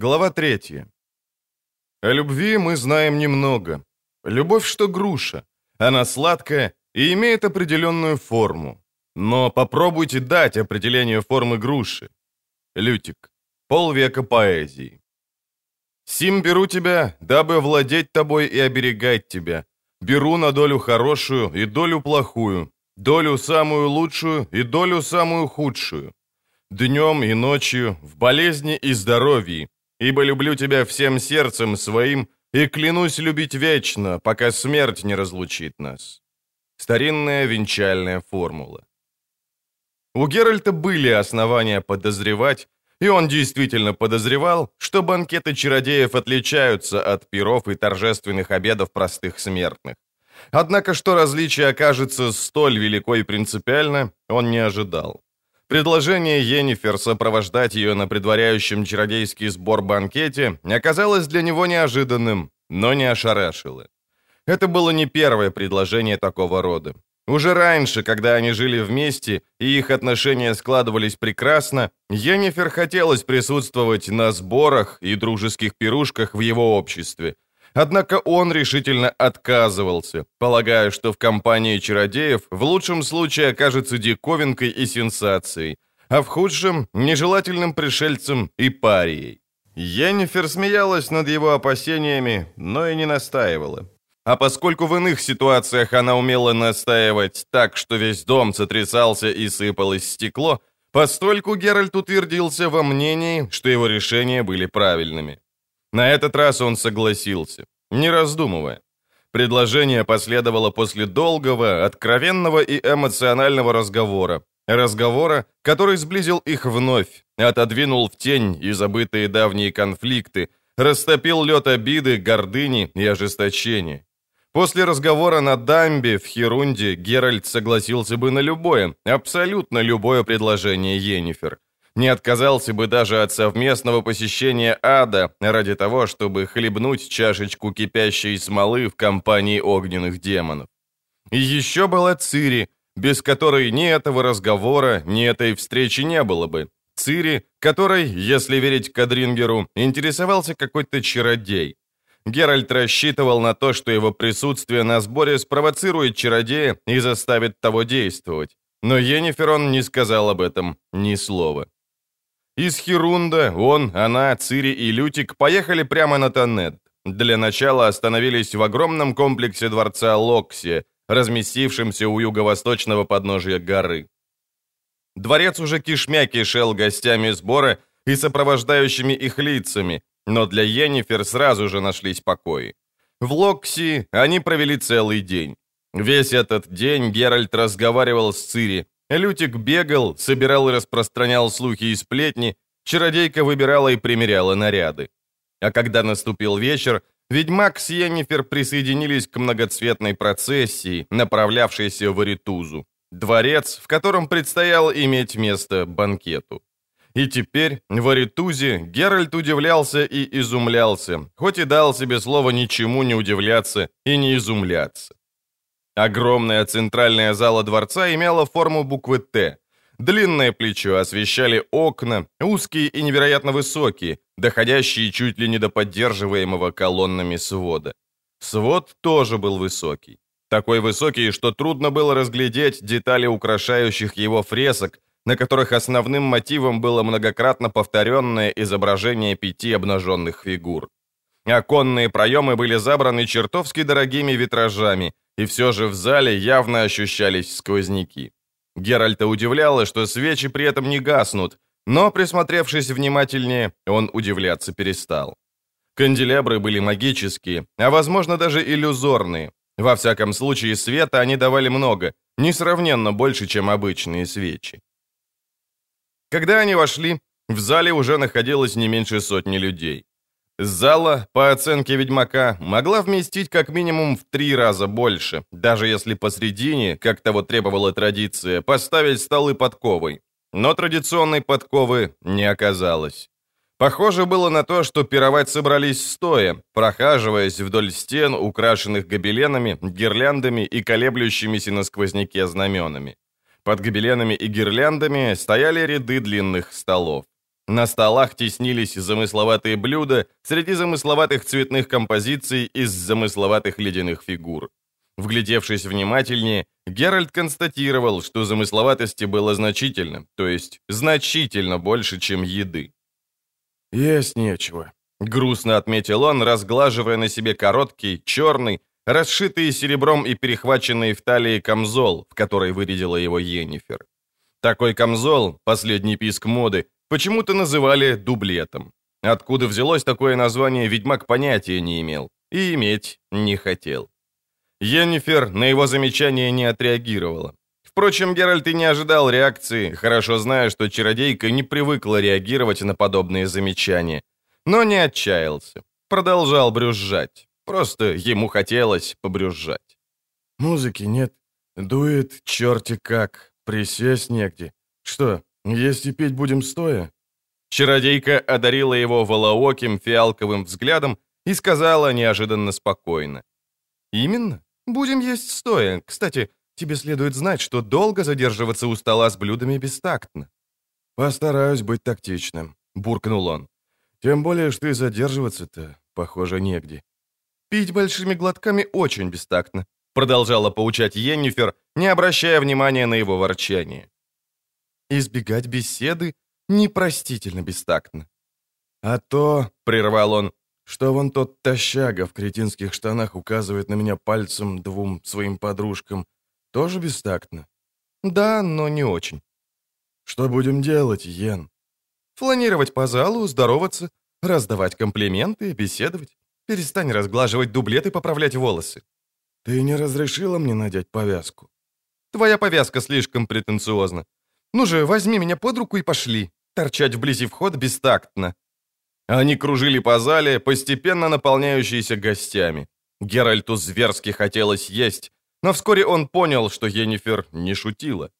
Глава 3. О любви мы знаем немного. Любовь, что груша. Она сладкая и имеет определенную форму. Но попробуйте дать определение формы груши. Лютик. Полвека поэзии. Сим беру тебя, дабы владеть тобой и оберегать тебя. Беру на долю хорошую и долю плохую, долю самую лучшую и долю самую худшую. Днем и ночью, в болезни и здоровье, ибо люблю тебя всем сердцем своим и клянусь любить вечно, пока смерть не разлучит нас». Старинная венчальная формула. У Геральта были основания подозревать, и он действительно подозревал, что банкеты чародеев отличаются от пиров и торжественных обедов простых смертных. Однако, что различие окажется столь велико и принципиально, он не ожидал. Предложение Йеннифер сопровождать ее на предваряющем чародейский сбор банкете оказалось для него неожиданным, но не ошарашило. Это было не первое предложение такого рода. Уже раньше, когда они жили вместе и их отношения складывались прекрасно, Йеннифер хотелось присутствовать на сборах и дружеских пирушках в его обществе – Однако он решительно отказывался, полагая, что в компании чародеев в лучшем случае окажется диковинкой и сенсацией, а в худшем – нежелательным пришельцем и парией. Йеннифер смеялась над его опасениями, но и не настаивала. А поскольку в иных ситуациях она умела настаивать так, что весь дом сотрясался и сыпалось стекло, постольку Геральт утвердился во мнении, что его решения были правильными. На этот раз он согласился, не раздумывая. Предложение последовало после долгого, откровенного и эмоционального разговора. Разговора, который сблизил их вновь, отодвинул в тень и забытые давние конфликты, растопил лед обиды, гордыни и ожесточения. После разговора на дамбе в Херунде Геральт согласился бы на любое, абсолютно любое предложение Йеннифер не отказался бы даже от совместного посещения ада ради того, чтобы хлебнуть чашечку кипящей смолы в компании огненных демонов. И еще была Цири, без которой ни этого разговора, ни этой встречи не было бы. Цири, которой, если верить Кадрингеру, интересовался какой-то чародей. Геральт рассчитывал на то, что его присутствие на сборе спровоцирует чародея и заставит того действовать. Но Йеннифер не сказал об этом ни слова. Из Хирунда он, она, Цири и Лютик поехали прямо на Танет. Для начала остановились в огромном комплексе дворца Локси, разместившемся у юго-восточного подножия горы. Дворец уже кишмя кишел гостями сбора и сопровождающими их лицами, но для Йеннифер сразу же нашлись покои. В Локси они провели целый день. Весь этот день Геральт разговаривал с Цири, Лютик бегал, собирал и распространял слухи и сплетни, чародейка выбирала и примеряла наряды. А когда наступил вечер, ведьмак с Йеннифер присоединились к многоцветной процессии, направлявшейся в Аритузу, дворец, в котором предстояло иметь место банкету. И теперь в Аритузе Геральт удивлялся и изумлялся, хоть и дал себе слово ничему не удивляться и не изумляться. Огромная центральная зала дворца имела форму буквы «Т». Длинное плечо освещали окна, узкие и невероятно высокие, доходящие чуть ли не до поддерживаемого колоннами свода. Свод тоже был высокий. Такой высокий, что трудно было разглядеть детали украшающих его фресок, на которых основным мотивом было многократно повторенное изображение пяти обнаженных фигур. Оконные проемы были забраны чертовски дорогими витражами, и все же в зале явно ощущались сквозняки. Геральта удивляло, что свечи при этом не гаснут, но, присмотревшись внимательнее, он удивляться перестал. Канделябры были магические, а возможно даже иллюзорные. Во всяком случае, света они давали много, несравненно больше, чем обычные свечи. Когда они вошли, в зале уже находилось не меньше сотни людей. Зала, по оценке ведьмака, могла вместить как минимум в три раза больше, даже если посредине, как того требовала традиция, поставить столы подковой. Но традиционной подковы не оказалось. Похоже было на то, что пировать собрались стоя, прохаживаясь вдоль стен, украшенных гобеленами, гирляндами и колеблющимися на сквозняке знаменами. Под гобеленами и гирляндами стояли ряды длинных столов. На столах теснились замысловатые блюда среди замысловатых цветных композиций из замысловатых ледяных фигур. Вглядевшись внимательнее, Геральт констатировал, что замысловатости было значительно, то есть значительно больше, чем еды. «Есть нечего», — грустно отметил он, разглаживая на себе короткий, черный, расшитый серебром и перехваченный в талии камзол, в который вырядила его Йеннифер. Такой камзол, последний писк моды, почему-то называли дублетом. Откуда взялось такое название, ведьмак понятия не имел и иметь не хотел. Йеннифер на его замечание не отреагировала. Впрочем, Геральт и не ожидал реакции, хорошо зная, что чародейка не привыкла реагировать на подобные замечания. Но не отчаялся. Продолжал брюзжать. Просто ему хотелось побрюзжать. «Музыки нет. Дует черти как. Присесть негде. Что, если петь будем стоя?» Чародейка одарила его волооким фиалковым взглядом и сказала неожиданно спокойно. «Именно? Будем есть стоя. Кстати, тебе следует знать, что долго задерживаться у стола с блюдами бестактно». «Постараюсь быть тактичным», — буркнул он. «Тем более, что и задерживаться-то, похоже, негде». «Пить большими глотками очень бестактно», — продолжала поучать Йеннифер, не обращая внимания на его ворчание. «Избегать беседы непростительно бестактно». «А то», — прервал он, что вон тот тащага в кретинских штанах указывает на меня пальцем двум своим подружкам. Тоже бестактно? Да, но не очень. Что будем делать, Йен? Фланировать по залу, здороваться, раздавать комплименты, беседовать. Перестань разглаживать дублет и поправлять волосы. Ты не разрешила мне надеть повязку? Твоя повязка слишком претенциозна. Ну же, возьми меня под руку и пошли. Торчать вблизи вход бестактно. Они кружили по зале, постепенно наполняющиеся гостями. Геральту зверски хотелось есть, но вскоре он понял, что Енифер не шутила.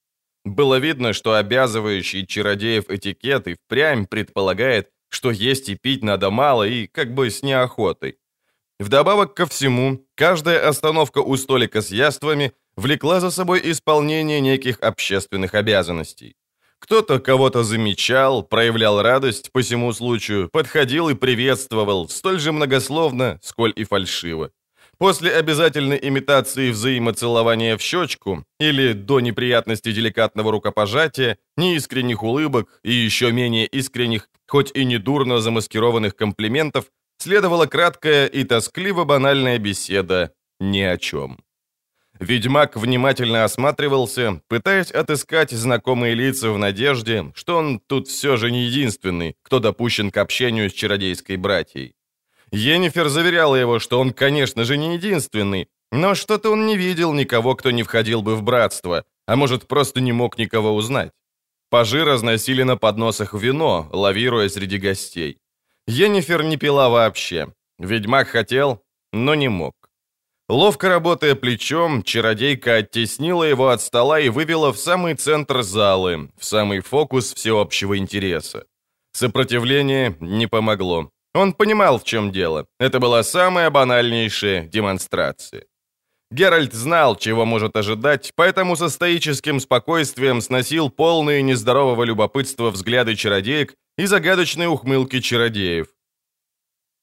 Было видно, что обязывающий чародеев этикет и впрямь предполагает, что есть и пить надо мало и как бы с неохотой. Вдобавок ко всему, каждая остановка у столика с яствами влекла за собой исполнение неких общественных обязанностей. Кто-то кого-то замечал, проявлял радость по всему случаю, подходил и приветствовал, столь же многословно, сколь и фальшиво. После обязательной имитации взаимоцелования в щечку или до неприятности деликатного рукопожатия, неискренних улыбок и еще менее искренних, хоть и недурно замаскированных комплиментов, следовала краткая и тоскливо-банальная беседа ни о чем. Ведьмак внимательно осматривался, пытаясь отыскать знакомые лица в надежде, что он тут все же не единственный, кто допущен к общению с чародейской братьей. Енифер заверяла его, что он, конечно же, не единственный, но что-то он не видел никого, кто не входил бы в братство, а может, просто не мог никого узнать. Пажи разносили на подносах вино, лавируя среди гостей. Енифер не пила вообще. Ведьмак хотел, но не мог. Ловко работая плечом, чародейка оттеснила его от стола и вывела в самый центр залы, в самый фокус всеобщего интереса. Сопротивление не помогло. Он понимал, в чем дело. Это была самая банальнейшая демонстрация. Геральт знал, чего может ожидать, поэтому со стоическим спокойствием сносил полные нездорового любопытства взгляды чародеек и загадочные ухмылки чародеев.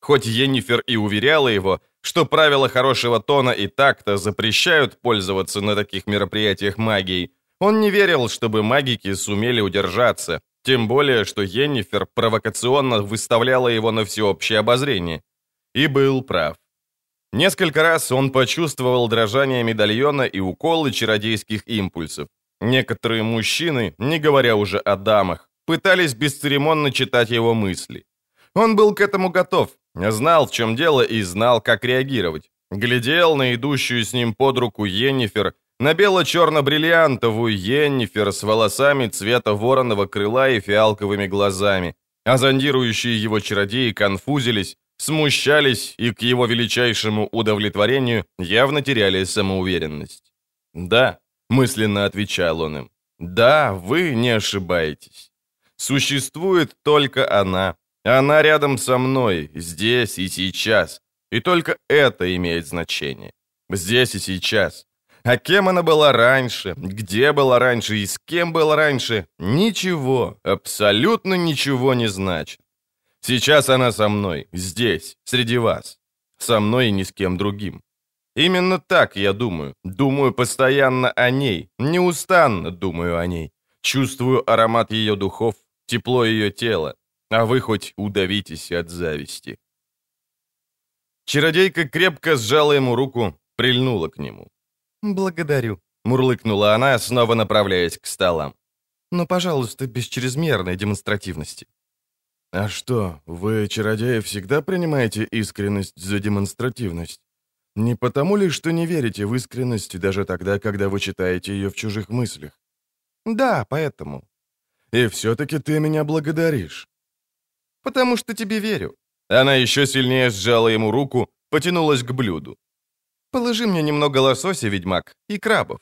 Хоть Енифер и уверяла его, что правила хорошего тона и такта запрещают пользоваться на таких мероприятиях магией, он не верил, чтобы магики сумели удержаться, тем более, что Йеннифер провокационно выставляла его на всеобщее обозрение. И был прав. Несколько раз он почувствовал дрожание медальона и уколы чародейских импульсов. Некоторые мужчины, не говоря уже о дамах, пытались бесцеремонно читать его мысли. Он был к этому готов, Знал, в чем дело, и знал, как реагировать. Глядел на идущую с ним под руку Йеннифер, на бело-черно-бриллиантовую Йеннифер с волосами цвета вороного крыла и фиалковыми глазами. А зондирующие его чародеи конфузились, смущались и к его величайшему удовлетворению явно теряли самоуверенность. «Да», — мысленно отвечал он им, — «да, вы не ошибаетесь. Существует только она, она рядом со мной, здесь и сейчас. И только это имеет значение. Здесь и сейчас. А кем она была раньше, где была раньше и с кем была раньше, ничего, абсолютно ничего не значит. Сейчас она со мной, здесь, среди вас. Со мной и ни с кем другим. Именно так я думаю. Думаю постоянно о ней, неустанно думаю о ней. Чувствую аромат ее духов, тепло ее тела, а вы хоть удавитесь от зависти. Чародейка крепко сжала ему руку, прильнула к нему. «Благодарю», — мурлыкнула она, снова направляясь к столам. «Но, пожалуйста, без чрезмерной демонстративности». «А что, вы, чародеи, всегда принимаете искренность за демонстративность? Не потому ли, что не верите в искренность даже тогда, когда вы читаете ее в чужих мыслях?» «Да, поэтому». «И все-таки ты меня благодаришь». «Потому что тебе верю». Она еще сильнее сжала ему руку, потянулась к блюду. «Положи мне немного лосося, ведьмак, и крабов».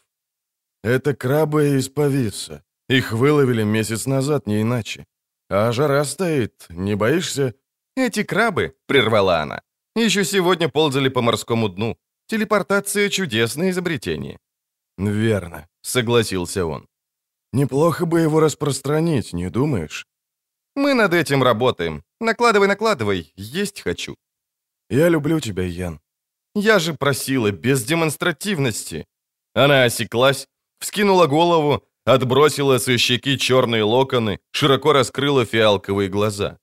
«Это крабы из повиса. Их выловили месяц назад, не иначе. А жара стоит, не боишься?» «Эти крабы», — прервала она, — «еще сегодня ползали по морскому дну. Телепортация — чудесное изобретение». «Верно», — согласился он. «Неплохо бы его распространить, не думаешь?» «Мы над этим работаем. Накладывай, накладывай, есть хочу». «Я люблю тебя, Ян». «Я же просила, без демонстративности». Она осеклась, вскинула голову, отбросила со щеки черные локоны, широко раскрыла фиалковые глаза.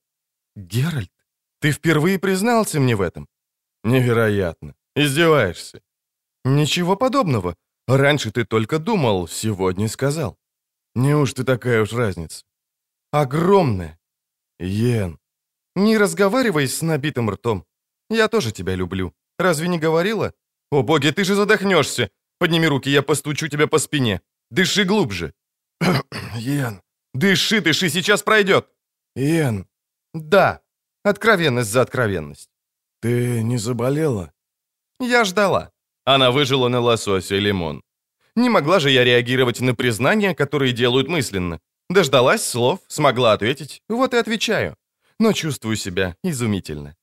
«Геральт, ты впервые признался мне в этом?» «Невероятно. Издеваешься?» «Ничего подобного. Раньше ты только думал, сегодня сказал». «Неужто такая уж разница?» «Огромная». «Йен». «Не разговаривай с набитым ртом. Я тоже тебя люблю. Разве не говорила? О, боги, ты же задохнешься. Подними руки, я постучу тебя по спине. Дыши глубже». «Йен». «Дыши, дыши, сейчас пройдет». «Йен». «Да. Откровенность за откровенность». «Ты не заболела?» «Я ждала». Она выжила на лосося лимон. Не могла же я реагировать на признания, которые делают мысленно. Дождалась слов, смогла ответить, вот и отвечаю. Но чувствую себя изумительно.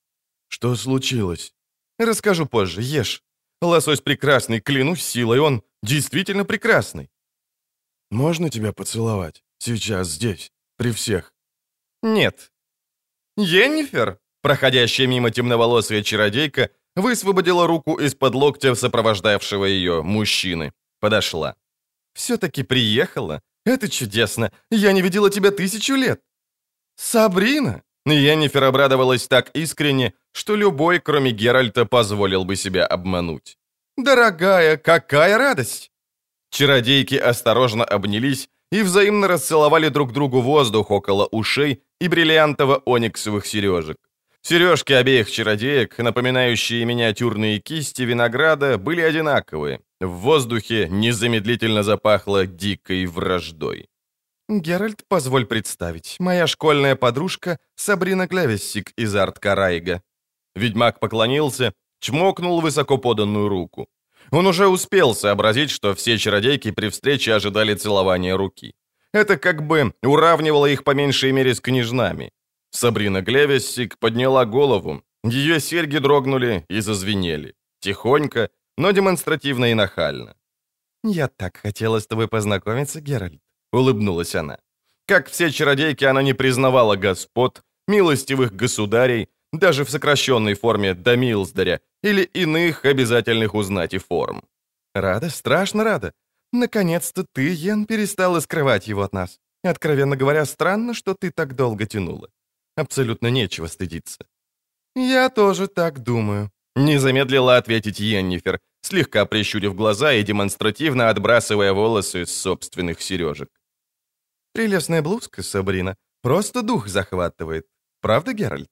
Что случилось? Расскажу позже, ешь. Лосось прекрасный, клянусь силой, он действительно прекрасный. Можно тебя поцеловать? Сейчас, здесь, при всех? Нет. Еннифер, проходящая мимо темноволосая чародейка, высвободила руку из-под локтя сопровождавшего ее мужчины. Подошла. «Все-таки приехала? Это чудесно! Я не видела тебя тысячу лет!» «Сабрина!» Йеннифер обрадовалась так искренне, что любой, кроме Геральта, позволил бы себя обмануть. «Дорогая, какая радость!» Чародейки осторожно обнялись и взаимно расцеловали друг другу воздух около ушей и бриллиантово-ониксовых сережек. Сережки обеих чародеек, напоминающие миниатюрные кисти винограда, были одинаковые. В воздухе незамедлительно запахло дикой враждой. «Геральт, позволь представить, моя школьная подружка Сабрина Клявессик из Арт-Карайга». Ведьмак поклонился, чмокнул высоко поданную руку. Он уже успел сообразить, что все чародейки при встрече ожидали целования руки. Это как бы уравнивало их по меньшей мере с княжнами. Сабрина Глевессик подняла голову, ее серьги дрогнули и зазвенели. Тихонько, но демонстративно и нахально. «Я так хотела с тобой познакомиться, Геральт», — улыбнулась она. Как все чародейки, она не признавала господ, милостивых государей, даже в сокращенной форме до Милздаря или иных обязательных узнать и форм. Рада, страшно рада. Наконец-то ты, Йен, перестала скрывать его от нас. Откровенно говоря, странно, что ты так долго тянула. Абсолютно нечего стыдиться. Я тоже так думаю. Не замедлила ответить Йеннифер, слегка прищурив глаза и демонстративно отбрасывая волосы с собственных сережек. Прелестная блузка, Сабрина, просто дух захватывает. Правда, Геральт?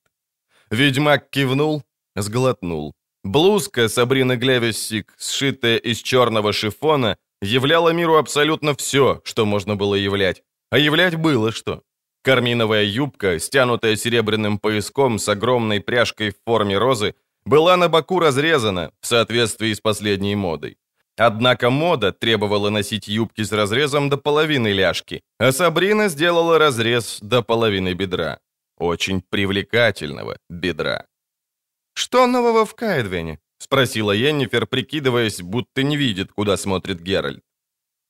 Ведьмак кивнул, сглотнул. Блузка Сабрины Глевиссик, сшитая из черного шифона, являла миру абсолютно все, что можно было являть. А являть было что. Карминовая юбка, стянутая серебряным пояском с огромной пряжкой в форме розы, была на боку разрезана в соответствии с последней модой. Однако мода требовала носить юбки с разрезом до половины ляжки, а Сабрина сделала разрез до половины бедра. Очень привлекательного бедра. «Что нового в Каэдвене?» — спросила Йеннифер, прикидываясь, будто не видит, куда смотрит Геральт.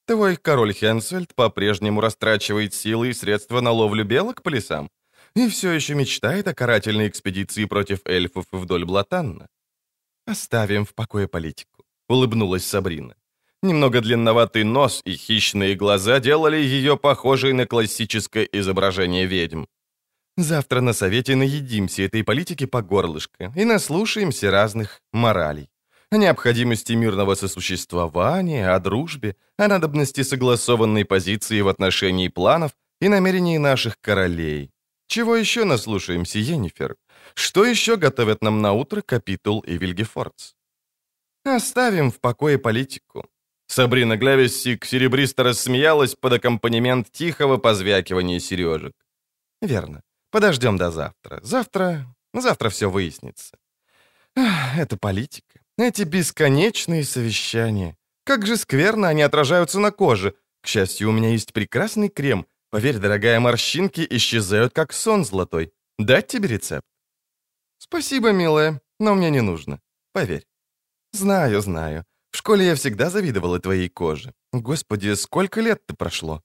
«Твой король Хенсельд по-прежнему растрачивает силы и средства на ловлю белок по лесам и все еще мечтает о карательной экспедиции против эльфов вдоль Блатанна. Оставим в покое политику», — улыбнулась Сабрина. Немного длинноватый нос и хищные глаза делали ее похожей на классическое изображение ведьм. Завтра на совете наедимся этой политики по горлышко и наслушаемся разных моралей. О необходимости мирного сосуществования, о дружбе, о надобности согласованной позиции в отношении планов и намерений наших королей. Чего еще наслушаемся, Йеннифер? Что еще готовят нам на утро Капитул и Вильгефордс? Оставим в покое политику. Сабрина Глявисик серебристо рассмеялась под аккомпанемент тихого позвякивания сережек. Верно. Подождем до завтра. Завтра... Завтра все выяснится. Это политика. Эти бесконечные совещания. Как же скверно они отражаются на коже. К счастью, у меня есть прекрасный крем. Поверь, дорогая, морщинки исчезают, как сон золотой. Дать тебе рецепт? Спасибо, милая, но мне не нужно. Поверь. Знаю, знаю. В школе я всегда завидовала твоей коже. Господи, сколько лет-то прошло?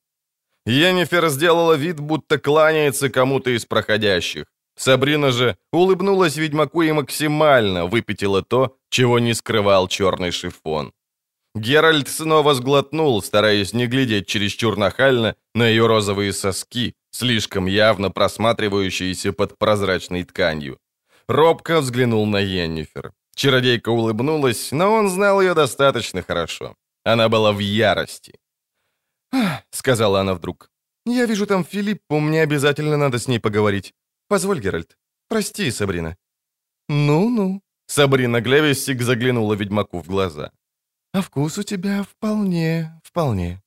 Йеннифер сделала вид, будто кланяется кому-то из проходящих. Сабрина же улыбнулась ведьмаку и максимально выпятила то, чего не скрывал черный шифон. Геральт снова сглотнул, стараясь не глядеть чересчур нахально на ее розовые соски, слишком явно просматривающиеся под прозрачной тканью. Робко взглянул на Йеннифер. Чародейка улыбнулась, но он знал ее достаточно хорошо. Она была в ярости. сказала она вдруг. «Я вижу там Филиппу, мне обязательно надо с ней поговорить. Позволь, Геральт. Прости, Сабрина». «Ну-ну», — Сабрина Глевисик заглянула ведьмаку в глаза. «А вкус у тебя вполне, вполне».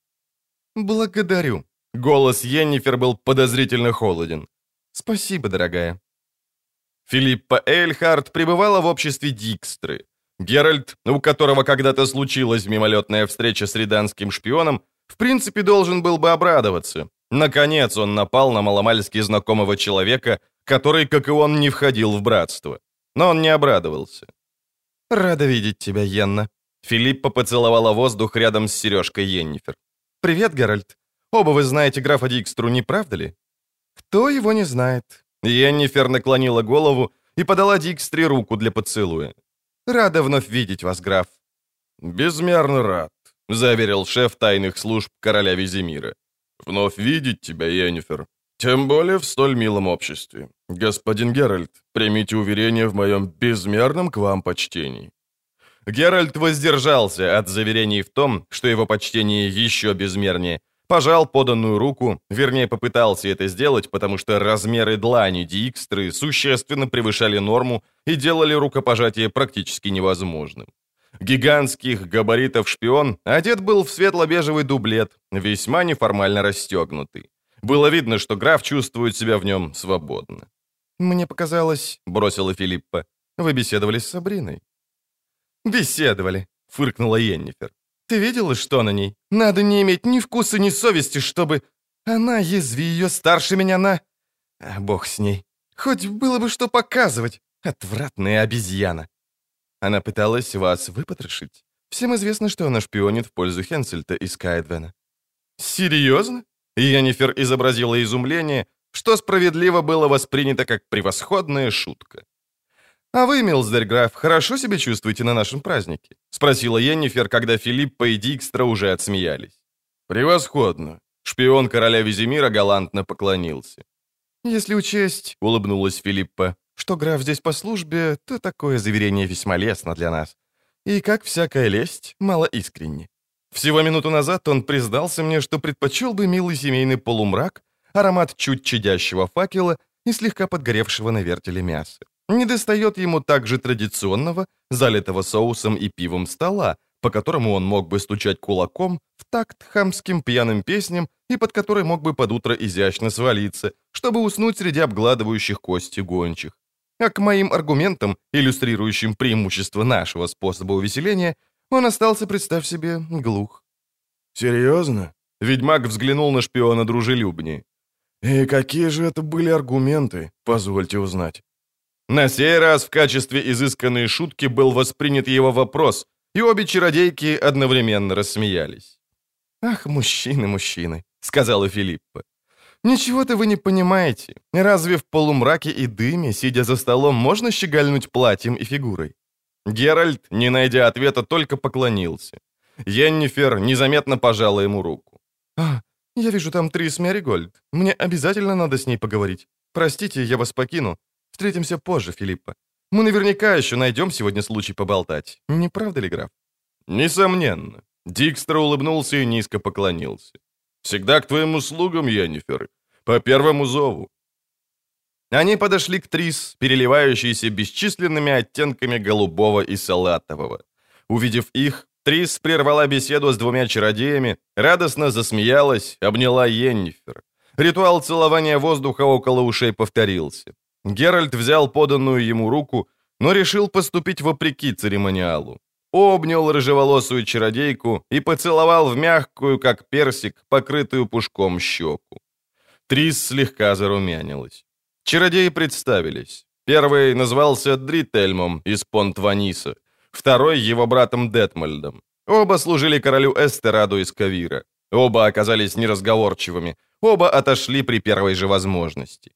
«Благодарю». Голос Йеннифер был подозрительно холоден. «Спасибо, дорогая». Филиппа Эйльхард пребывала в обществе Дикстры. Геральт, у которого когда-то случилась мимолетная встреча с риданским шпионом, в принципе, должен был бы обрадоваться. Наконец он напал на маломальски знакомого человека, который, как и он, не входил в братство. Но он не обрадовался. «Рада видеть тебя, Йенна». Филиппа поцеловала воздух рядом с сережкой Йеннифер. «Привет, Геральт. Оба вы знаете графа Дикстру, не правда ли?» «Кто его не знает?» Йеннифер наклонила голову и подала Дикстре руку для поцелуя. «Рада вновь видеть вас, граф». «Безмерно рад», — заверил шеф тайных служб короля Визимира. «Вновь видеть тебя, Йеннифер. Тем более в столь милом обществе. Господин Геральт, примите уверение в моем безмерном к вам почтении». Геральт воздержался от заверений в том, что его почтение еще безмернее, пожал поданную руку, вернее, попытался это сделать, потому что размеры длани Дикстры существенно превышали норму и делали рукопожатие практически невозможным. Гигантских габаритов шпион одет был в светло-бежевый дублет, весьма неформально расстегнутый. Было видно, что граф чувствует себя в нем свободно. «Мне показалось», — бросила Филиппа, — «вы беседовали с Сабриной». «Беседовали», — фыркнула Йеннифер. «Ты видела, что на ней? Надо не иметь ни вкуса, ни совести, чтобы... Она, язви ее старше меня на... А, бог с ней. Хоть было бы что показывать. Отвратная обезьяна. Она пыталась вас выпотрошить. Всем известно, что она шпионит в пользу Хенсельта и Скайдвена». «Серьезно?» Йеннифер изобразила изумление, что справедливо было воспринято как превосходная шутка. «А вы, Милсдерграф, хорошо себя чувствуете на нашем празднике?» — спросила Йеннифер, когда Филиппа и Дикстра уже отсмеялись. «Превосходно!» — шпион короля Визимира галантно поклонился. «Если учесть», — улыбнулась Филиппа, что граф здесь по службе, то такое заверение весьма лестно для нас. И, как всякая лесть, мало искренне. Всего минуту назад он признался мне, что предпочел бы милый семейный полумрак, аромат чуть чадящего факела и слегка подгоревшего на вертеле мяса. Не достает ему также традиционного, залитого соусом и пивом стола, по которому он мог бы стучать кулаком в такт хамским пьяным песням и под который мог бы под утро изящно свалиться, чтобы уснуть среди обгладывающих кости гончих. А к моим аргументам, иллюстрирующим преимущество нашего способа увеселения, он остался, представь себе, глух. «Серьезно?» Ведьмак взглянул на шпиона дружелюбнее. «И какие же это были аргументы, позвольте узнать?» На сей раз в качестве изысканной шутки был воспринят его вопрос, и обе чародейки одновременно рассмеялись. «Ах, мужчины, мужчины», — сказала Филиппа. «Ничего-то вы не понимаете. Разве в полумраке и дыме, сидя за столом, можно щегольнуть платьем и фигурой?» Геральт, не найдя ответа, только поклонился. Йеннифер незаметно пожала ему руку. «А, я вижу там Трис Меригольд. Мне обязательно надо с ней поговорить. Простите, я вас покину. Встретимся позже, Филиппа. Мы наверняка еще найдем сегодня случай поболтать. Не правда ли, граф?» «Несомненно». Дикстра улыбнулся и низко поклонился. «Всегда к твоим услугам, Йеннифер. По первому зову». Они подошли к Трис, переливающейся бесчисленными оттенками голубого и салатового. Увидев их, Трис прервала беседу с двумя чародеями, радостно засмеялась, обняла Йеннифер. Ритуал целования воздуха около ушей повторился. Геральт взял поданную ему руку, но решил поступить вопреки церемониалу. Обнял рыжеволосую чародейку и поцеловал в мягкую, как персик, покрытую пушком щеку. Трис слегка зарумянилась. Чародеи представились. Первый назвался Дрительмом из Понт-Ваниса, второй — его братом Детмальдом. Оба служили королю Эстераду из Кавира. Оба оказались неразговорчивыми, оба отошли при первой же возможности.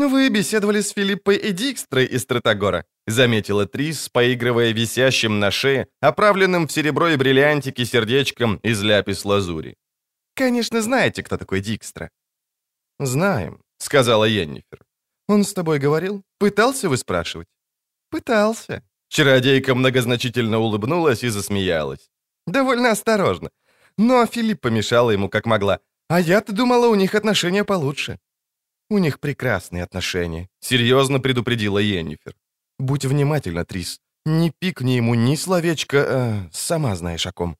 «Ну, «Вы беседовали с Филиппой и Дикстрой из Стратогора», заметила Трис, поигрывая висящим на шее, оправленным в серебро и бриллиантики сердечком из ляпис-лазури. «Конечно, знаете, кто такой Дикстра». «Знаем», — сказала Йеннифер. «Он с тобой говорил? Пытался вы спрашивать?» «Пытался». Чародейка многозначительно улыбнулась и засмеялась. «Довольно осторожно. Но Филипп помешала ему как могла. А я-то думала, у них отношения получше». «У них прекрасные отношения», — серьезно предупредила Йеннифер. «Будь внимательна, Трис. Не пикни ему ни словечко, э, сама знаешь о ком».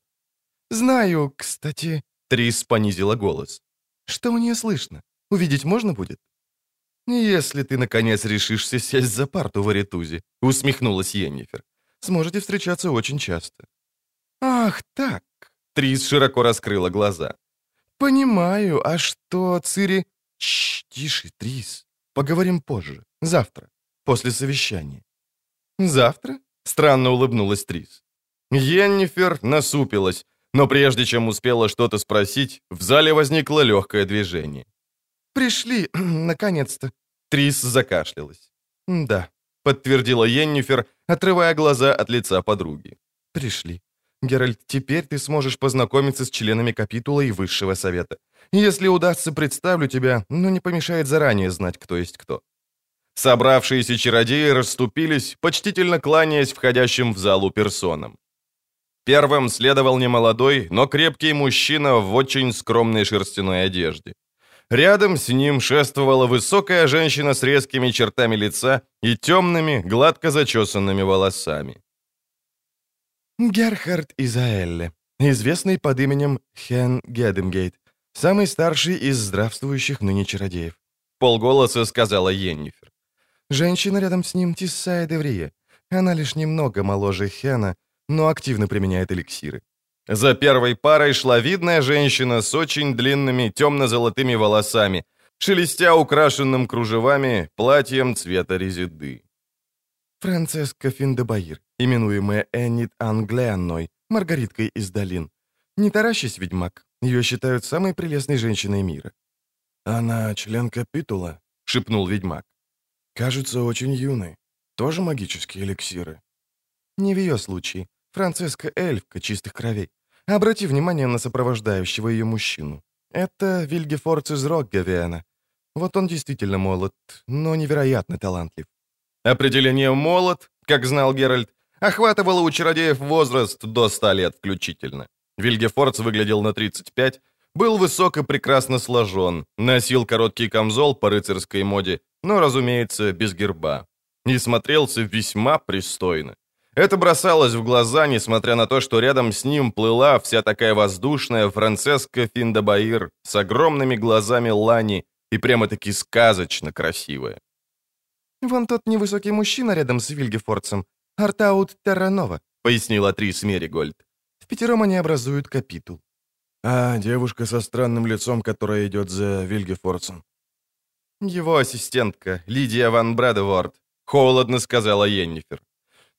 «Знаю, кстати...» — Трис понизила голос. «Что у нее слышно? Увидеть можно будет?» «Если ты, наконец, решишься сесть за парту в Аритузе», — усмехнулась Йеннифер. «Сможете встречаться очень часто». «Ах, так!» — Трис широко раскрыла глаза. «Понимаю. А что, Цири...» «Чш, тише, Трис. Поговорим позже. Завтра. После совещания». «Завтра?» — странно улыбнулась Трис. Йеннифер насупилась, но прежде чем успела что-то спросить, в зале возникло легкое движение. «Пришли, наконец-то!» Трис закашлялась. «Да», — подтвердила Йеннифер, отрывая глаза от лица подруги. «Пришли. Геральт, теперь ты сможешь познакомиться с членами капитула и высшего совета. Если удастся, представлю тебя, но не помешает заранее знать, кто есть кто». Собравшиеся чародеи расступились, почтительно кланяясь входящим в залу персонам. Первым следовал немолодой, но крепкий мужчина в очень скромной шерстяной одежде. Рядом с ним шествовала высокая женщина с резкими чертами лица и темными, гладко зачесанными волосами. Герхард Изаэлле, известный под именем Хен Гедемгейт, самый старший из здравствующих ныне чародеев. Полголоса сказала Йеннифер. Женщина рядом с ним Тиссая Деврия. Она лишь немного моложе Хена, но активно применяет эликсиры. За первой парой шла видная женщина с очень длинными темно-золотыми волосами, шелестя украшенным кружевами платьем цвета резиды. Францеска Финдебаир, именуемая Эннит Англианной, Маргариткой из долин. Не таращись, ведьмак, ее считают самой прелестной женщиной мира. «Она член капитула», — шепнул ведьмак. «Кажется, очень юной. Тоже магические эликсиры?» «Не в ее случае. Францеска эльфка чистых кровей. Обрати внимание на сопровождающего ее мужчину. Это Вильгефорц из Роггавиана. Вот он действительно молод, но невероятно талантлив. Определение «молод», как знал Геральт, охватывало у чародеев возраст до 100 лет включительно. Вильгефорц выглядел на 35, был высок и прекрасно сложен, носил короткий камзол по рыцарской моде, но, разумеется, без герба. И смотрелся весьма пристойно. Это бросалось в глаза, несмотря на то, что рядом с ним плыла вся такая воздушная Францеска Финдабаир с огромными глазами Лани и прямо-таки сказочно красивая. «Вон тот невысокий мужчина рядом с Вильгефорцем, Артаут Терранова», — пояснила Трис Меригольд. «В пятером они образуют капитул». «А девушка со странным лицом, которая идет за Вильгефорцем?» Его ассистентка, Лидия Ван Брэдворд, холодно сказала Йеннифер.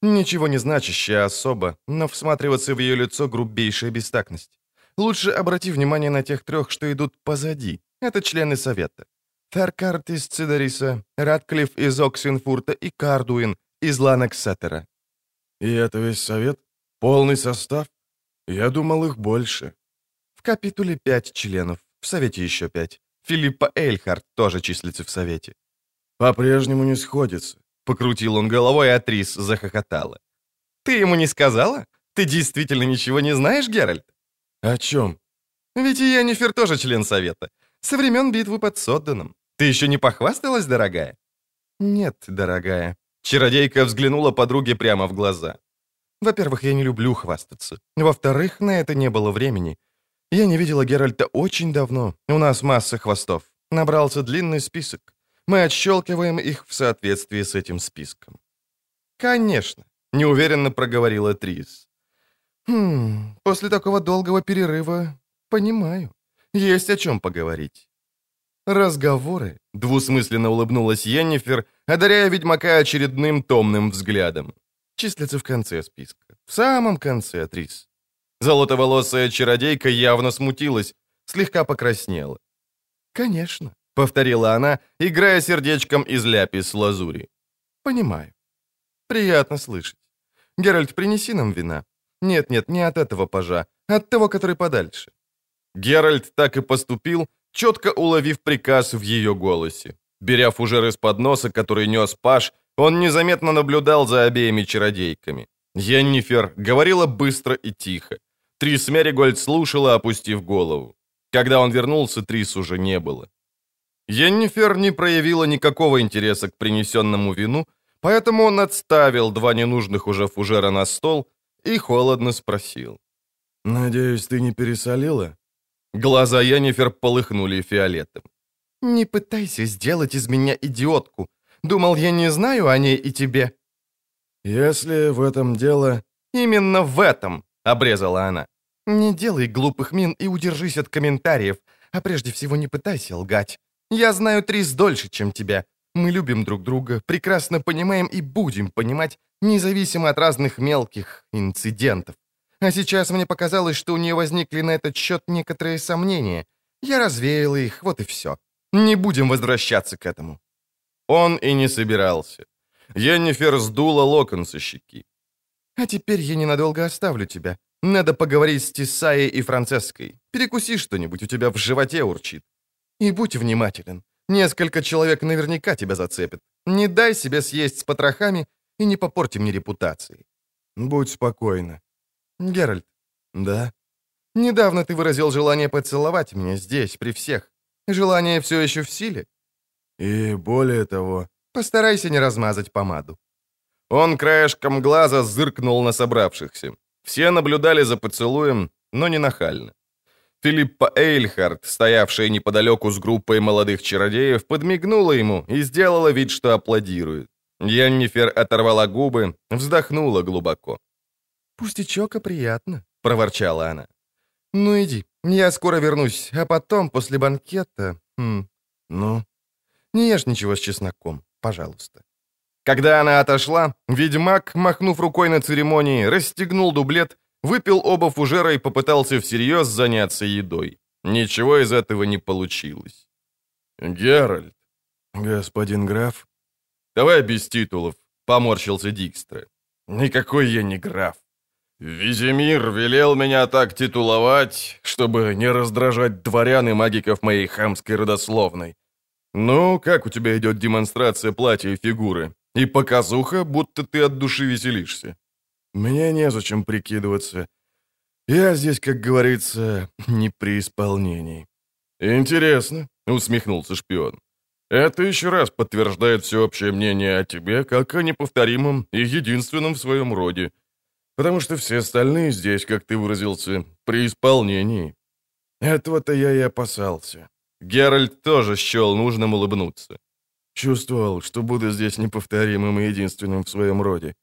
Ничего не значащая особа, но всматриваться в ее лицо грубейшая бестактность. Лучше обрати внимание на тех трех, что идут позади. Это члены совета. Феркарт из Цидериса, Радклифф из Оксенфурта и Кардуин из Ланексеттера. И это весь совет? Полный состав? Я думал, их больше. В капитуле пять членов, в совете еще пять. Филиппа Эйльхарт тоже числится в совете. По-прежнему не сходится. Покрутил он головой, а Трис захохотала. «Ты ему не сказала? Ты действительно ничего не знаешь, Геральт?» «О чем?» «Ведь и Йеннифер тоже член совета. Со времен битвы под Содданом. Ты еще не похвасталась, дорогая?» «Нет, дорогая». Чародейка взглянула подруге прямо в глаза. «Во-первых, я не люблю хвастаться. Во-вторых, на это не было времени. Я не видела Геральта очень давно. У нас масса хвостов. Набрался длинный список. Мы отщелкиваем их в соответствии с этим списком». «Конечно», — неуверенно проговорила Трис. «Хм, после такого долгого перерыва понимаю. Есть о чем поговорить». «Разговоры», — двусмысленно улыбнулась Йеннифер, одаряя ведьмака очередным томным взглядом. Числится в конце списка. В самом конце, Трис. Золотоволосая чародейка явно смутилась, слегка покраснела. «Конечно», — повторила она, играя сердечком из ляпис-лазури. «Понимаю. Приятно слышать. Геральт, принеси нам вина. Нет-нет, не от этого пажа, от того, который подальше». Геральт так и поступил, четко уловив приказ в ее голосе. Беря фужер из подноса, который нес паж, он незаметно наблюдал за обеими чародейками. Йеннифер говорила быстро и тихо. Трис Меригольд слушала, опустив голову. Когда он вернулся, Трис уже не было. Йеннифер не проявила никакого интереса к принесенному вину, поэтому он отставил два ненужных уже фужера на стол и холодно спросил. «Надеюсь, ты не пересолила?» Глаза Йеннифер полыхнули фиолетом. «Не пытайся сделать из меня идиотку. Думал, я не знаю о ней и тебе». «Если в этом дело...» «Именно в этом», — обрезала она. «Не делай глупых мин и удержись от комментариев, а прежде всего не пытайся лгать. Я знаю Трис дольше, чем тебя. Мы любим друг друга, прекрасно понимаем и будем понимать, независимо от разных мелких инцидентов. А сейчас мне показалось, что у нее возникли на этот счет некоторые сомнения. Я развеяла их, вот и все. Не будем возвращаться к этому». Он и не собирался. Йеннифер сдула локон со щеки. «А теперь я ненадолго оставлю тебя. Надо поговорить с Тисаей и Францеской. Перекуси что-нибудь, у тебя в животе урчит. И будь внимателен. Несколько человек наверняка тебя зацепят. Не дай себе съесть с потрохами и не попорти мне репутации. Будь спокойна. Геральт. Да? Недавно ты выразил желание поцеловать меня здесь, при всех. Желание все еще в силе? И более того... Постарайся не размазать помаду. Он краешком глаза зыркнул на собравшихся. Все наблюдали за поцелуем, но не нахально. Филиппа Эйльхард, стоявшая неподалеку с группой молодых чародеев, подмигнула ему и сделала вид, что аплодирует. Яннифер оторвала губы, вздохнула глубоко. «Пустячок, а приятно», — проворчала она. «Ну иди, я скоро вернусь, а потом, после банкета... Хм, ну, не ешь ничего с чесноком, пожалуйста». Когда она отошла, ведьмак, махнув рукой на церемонии, расстегнул дублет, выпил оба фужера и попытался всерьез заняться едой. Ничего из этого не получилось. «Геральт, господин граф?» «Давай без титулов», — поморщился Дикстра. «Никакой я не граф. Визимир велел меня так титуловать, чтобы не раздражать дворян и магиков моей хамской родословной. Ну, как у тебя идет демонстрация платья и фигуры? И показуха, будто ты от души веселишься. Мне незачем прикидываться. Я здесь, как говорится, не при исполнении. Интересно, усмехнулся шпион. Это еще раз подтверждает всеобщее мнение о тебе как о неповторимом и единственном в своем роде. Потому что все остальные здесь, как ты выразился, при исполнении. Этого-то я и опасался. Геральт тоже счел нужным улыбнуться. Чувствовал, что буду здесь неповторимым и единственным в своем роде.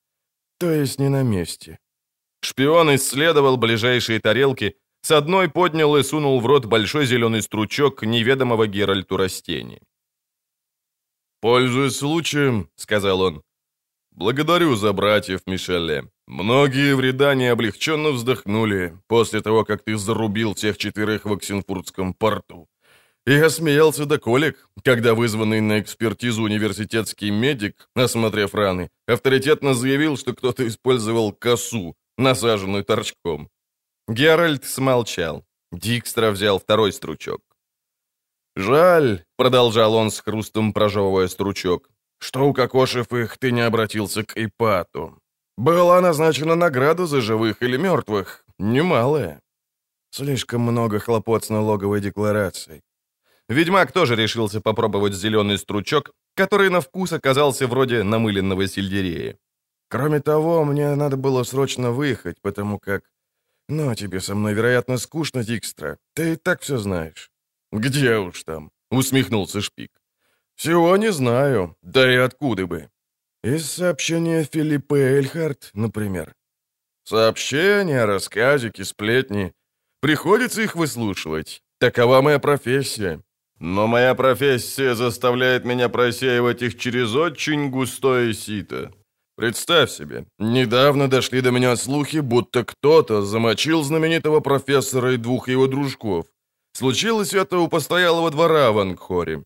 То есть не на месте. Шпион исследовал ближайшие тарелки, с одной поднял и сунул в рот большой зеленый стручок неведомого Геральту растения. «Пользуясь случаем», — сказал он, — «благодарю за братьев Мишеле. Многие в Редане облегченно вздохнули после того, как ты зарубил всех четырех в Оксенфуртском порту. Я смеялся до колик, когда вызванный на экспертизу университетский медик, осмотрев раны, авторитетно заявил, что кто-то использовал косу, насаженную торчком. Геральт смолчал. Дикстра взял второй стручок. «Жаль», — продолжал он с хрустом прожевывая стручок, «что, укокошив их, ты не обратился к Ипату. Была назначена награда за живых или мертвых, немалая. Слишком много хлопот с налоговой декларацией. Ведьмак тоже решился попробовать зеленый стручок, который на вкус оказался вроде намыленного сельдерея. Кроме того, мне надо было срочно выехать, потому как... Ну, тебе со мной, вероятно, скучно, Дикстра. Ты и так все знаешь. Где уж там, усмехнулся Шпик. Всего не знаю, да и откуда бы. Из сообщения Филиппа Эльхарт, например. Сообщения, рассказики, сплетни. Приходится их выслушивать. Такова моя профессия. Но моя профессия заставляет меня просеивать их через очень густое сито. Представь себе, недавно дошли до меня слухи, будто кто-то замочил знаменитого профессора и двух его дружков. Случилось это у постоялого двора в Ангхоре.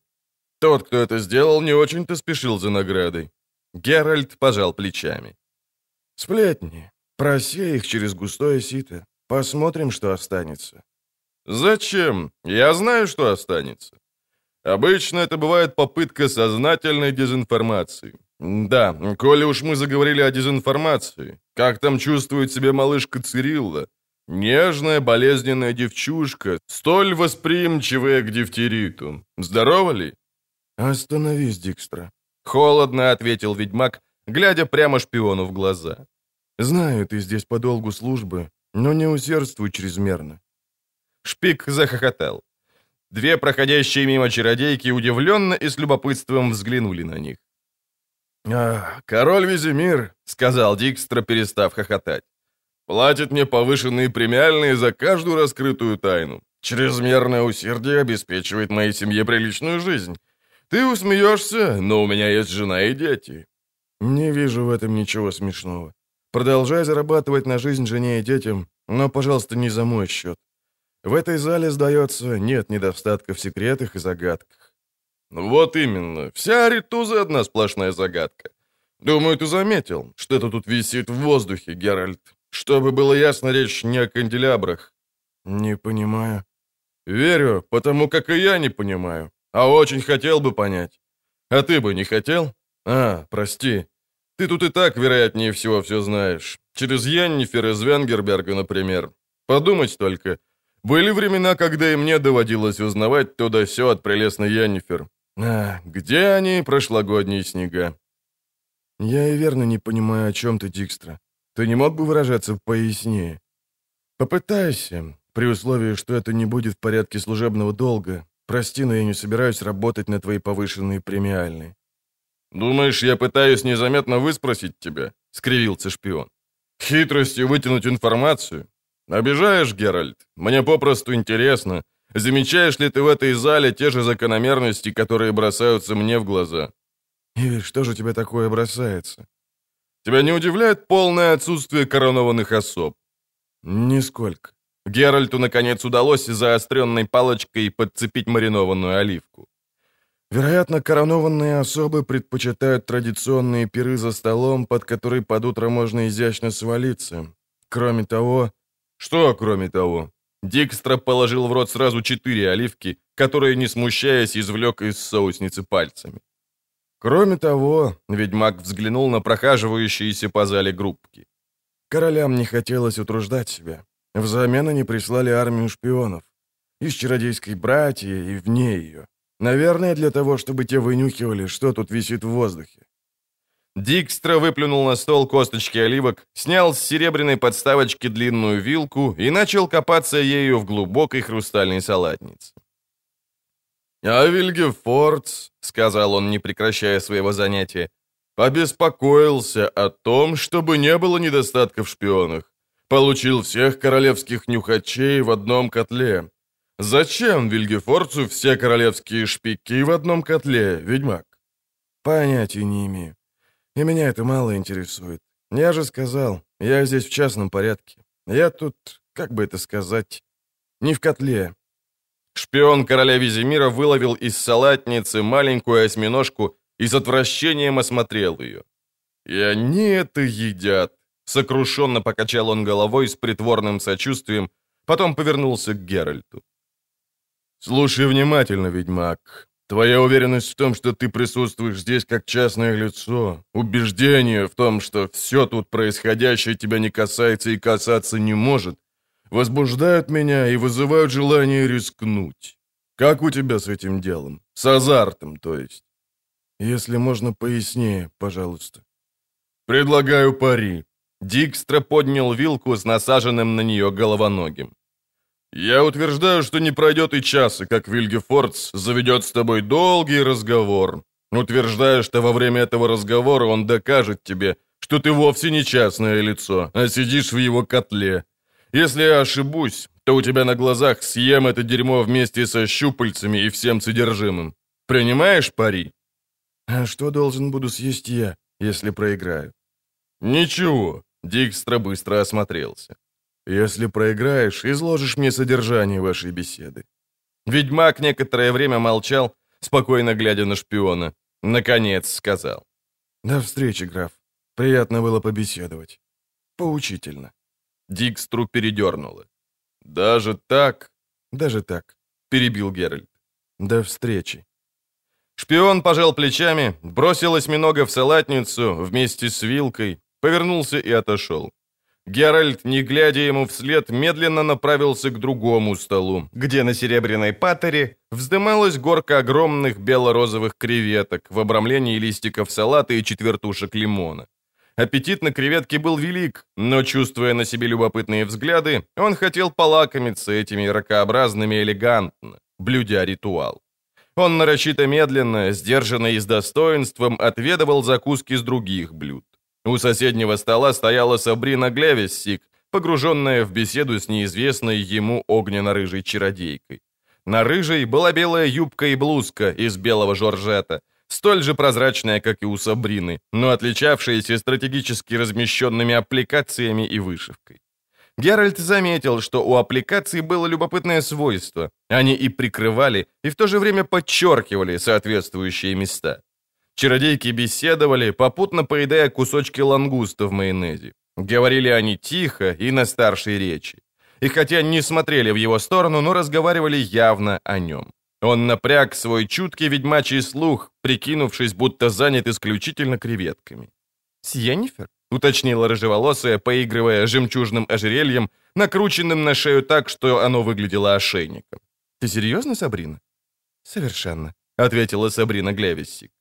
Тот, кто это сделал, не очень-то спешил за наградой. Геральт пожал плечами. «Сплетни. Просей их через густое сито. Посмотрим, что останется». «Зачем? Я знаю, что останется. Обычно это бывает попытка сознательной дезинформации. Да, коли уж мы заговорили о дезинформации, как там чувствует себя малышка Цирилла? Нежная, болезненная девчушка, столь восприимчивая к дифтериту. Здорова ли? Остановись, Дикстра. Холодно ответил ведьмак, глядя прямо шпиону в глаза. Знаю, ты здесь по долгу службы, но не усердствуй чрезмерно. Шпик захохотал. Две проходящие мимо чародейки удивленно и с любопытством взглянули на них. «А, король Визимир», — сказал Дикстра, перестав хохотать, — «платит мне повышенные премиальные за каждую раскрытую тайну. Чрезмерное усердие обеспечивает моей семье приличную жизнь. Ты усмеешься, но у меня есть жена и дети». «Не вижу в этом ничего смешного. Продолжай зарабатывать на жизнь жене и детям, но, пожалуйста, не за мой счет. В этой зале, сдается, нет недостатка в секретах и загадках. Вот именно. Вся Аритуза одна сплошная загадка. Думаю, ты заметил, что это тут висит в воздухе, Геральт. Чтобы было ясно, речь не о канделябрах. Не понимаю. Верю, потому как и я не понимаю. А очень хотел бы понять. А ты бы не хотел? А, прости. Ты тут и так, вероятнее всего, все знаешь. Через Яннифер из Венгерберга, например. Подумать только — были времена, когда и мне доводилось узнавать то да сё от прелестной Яннифер. А, где они, прошлогодние снега? Я и верно не понимаю, о чем ты, Дикстра. Ты не мог бы выражаться пояснее? Попытайся, при условии, что это не будет в порядке служебного долга. Прости, но я не собираюсь работать на твои повышенные премиальные. «Думаешь, я пытаюсь незаметно выспросить тебя?» — скривился шпион. «Хитростью вытянуть информацию? «Обижаешь, Геральт? Мне попросту интересно, замечаешь ли ты в этой зале те же закономерности, которые бросаются мне в глаза?» «И что же тебе такое бросается?» «Тебя не удивляет полное отсутствие коронованных особ?» «Нисколько». Геральту, наконец, удалось заостренной палочкой подцепить маринованную оливку. Вероятно, коронованные особы предпочитают традиционные пиры за столом, под который под утро можно изящно свалиться. Кроме того, что, кроме того? Дикстра положил в рот сразу четыре оливки, которые, не смущаясь, извлек из соусницы пальцами. Кроме того, ведьмак взглянул на прохаживающиеся по зале группки. Королям не хотелось утруждать себя. Взамен они прислали армию шпионов. Из чародейской братьи и вне ее. Наверное, для того, чтобы те вынюхивали, что тут висит в воздухе. Дикстра выплюнул на стол косточки оливок, снял с серебряной подставочки длинную вилку и начал копаться ею в глубокой хрустальной салатнице. «А Вильгефордс», — сказал он, не прекращая своего занятия, «побеспокоился о том, чтобы не было недостатка в шпионах. Получил всех королевских нюхачей в одном котле. Зачем Вильгефорцу все королевские шпики в одном котле, ведьмак?» Понятия не имею. И меня это мало интересует. Я же сказал, я здесь в частном порядке. Я тут, как бы это сказать, не в котле. Шпион короля Визимира выловил из салатницы маленькую осьминожку и с отвращением осмотрел ее. «И они это едят!» Сокрушенно покачал он головой с притворным сочувствием, потом повернулся к Геральту. «Слушай внимательно, ведьмак. Твоя уверенность в том, что ты присутствуешь здесь как частное лицо, убеждение в том, что все тут происходящее тебя не касается и касаться не может, возбуждают меня и вызывают желание рискнуть. Как у тебя с этим делом? С азартом, то есть? Если можно пояснее, пожалуйста. Предлагаю пари. Дикстра поднял вилку с насаженным на нее головоногим. «Я утверждаю, что не пройдет и часа, как Вильгефордс заведет с тобой долгий разговор. Утверждаю, что во время этого разговора он докажет тебе, что ты вовсе не частное лицо, а сидишь в его котле. Если я ошибусь, то у тебя на глазах съем это дерьмо вместе со щупальцами и всем содержимым. Принимаешь пари?» «А что должен буду съесть я, если проиграю?» «Ничего», — Дикстра быстро осмотрелся. «Если проиграешь, изложишь мне содержание вашей беседы». Ведьмак некоторое время молчал, спокойно глядя на шпиона. Наконец сказал. «До встречи, граф. Приятно было побеседовать. Поучительно». Дикстру передернуло. «Даже так?» «Даже так», — перебил Геральт. «До встречи». Шпион пожал плечами, бросил осьминога в салатницу вместе с вилкой, повернулся и отошел. Геральт, не глядя ему вслед, медленно направился к другому столу, где на серебряной патере вздымалась горка огромных бело-розовых креветок в обрамлении листиков салата и четвертушек лимона. Аппетит на креветке был велик, но, чувствуя на себе любопытные взгляды, он хотел полакомиться этими ракообразными элегантно, блюдя ритуал. Он нарочито медленно, сдержанно и с достоинством отведывал закуски с других блюд. У соседнего стола стояла Сабрина Глевиссик, погруженная в беседу с неизвестной ему огненно-рыжей чародейкой. На рыжей была белая юбка и блузка из белого жоржета, столь же прозрачная, как и у Сабрины, но отличавшаяся стратегически размещенными аппликациями и вышивкой. Геральт заметил, что у аппликаций было любопытное свойство. Они и прикрывали, и в то же время подчеркивали соответствующие места. Чародейки беседовали, попутно поедая кусочки лангуста в майонезе. Говорили они тихо и на старшей речи. И хотя не смотрели в его сторону, но разговаривали явно о нем. Он напряг свой чуткий ведьмачий слух, прикинувшись, будто занят исключительно креветками. «С Йеннифер?» — уточнила рыжеволосая, поигрывая жемчужным ожерельем, накрученным на шею так, что оно выглядело ошейником. «Ты серьезно, Сабрина?» «Совершенно», — ответила Сабрина Глевиссик.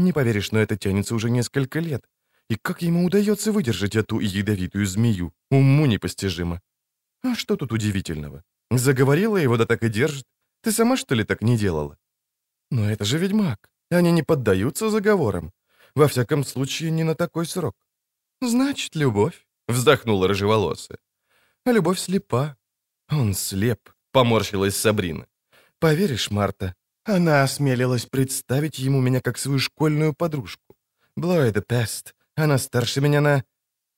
Не поверишь, но это тянется уже несколько лет. И как ему удается выдержать эту ядовитую змею? Уму непостижимо. А что тут удивительного? Заговорила его, да так и держит. Ты сама, что ли, так не делала? Но это же ведьмак. Они не поддаются заговорам. Во всяком случае, не на такой срок. Значит, любовь, вздохнула рыжеволосая. А любовь слепа. Он слеп, поморщилась Сабрина. Поверишь, Марта, она осмелилась представить ему меня как свою школьную подружку. Блойда Пест. Она старше меня на...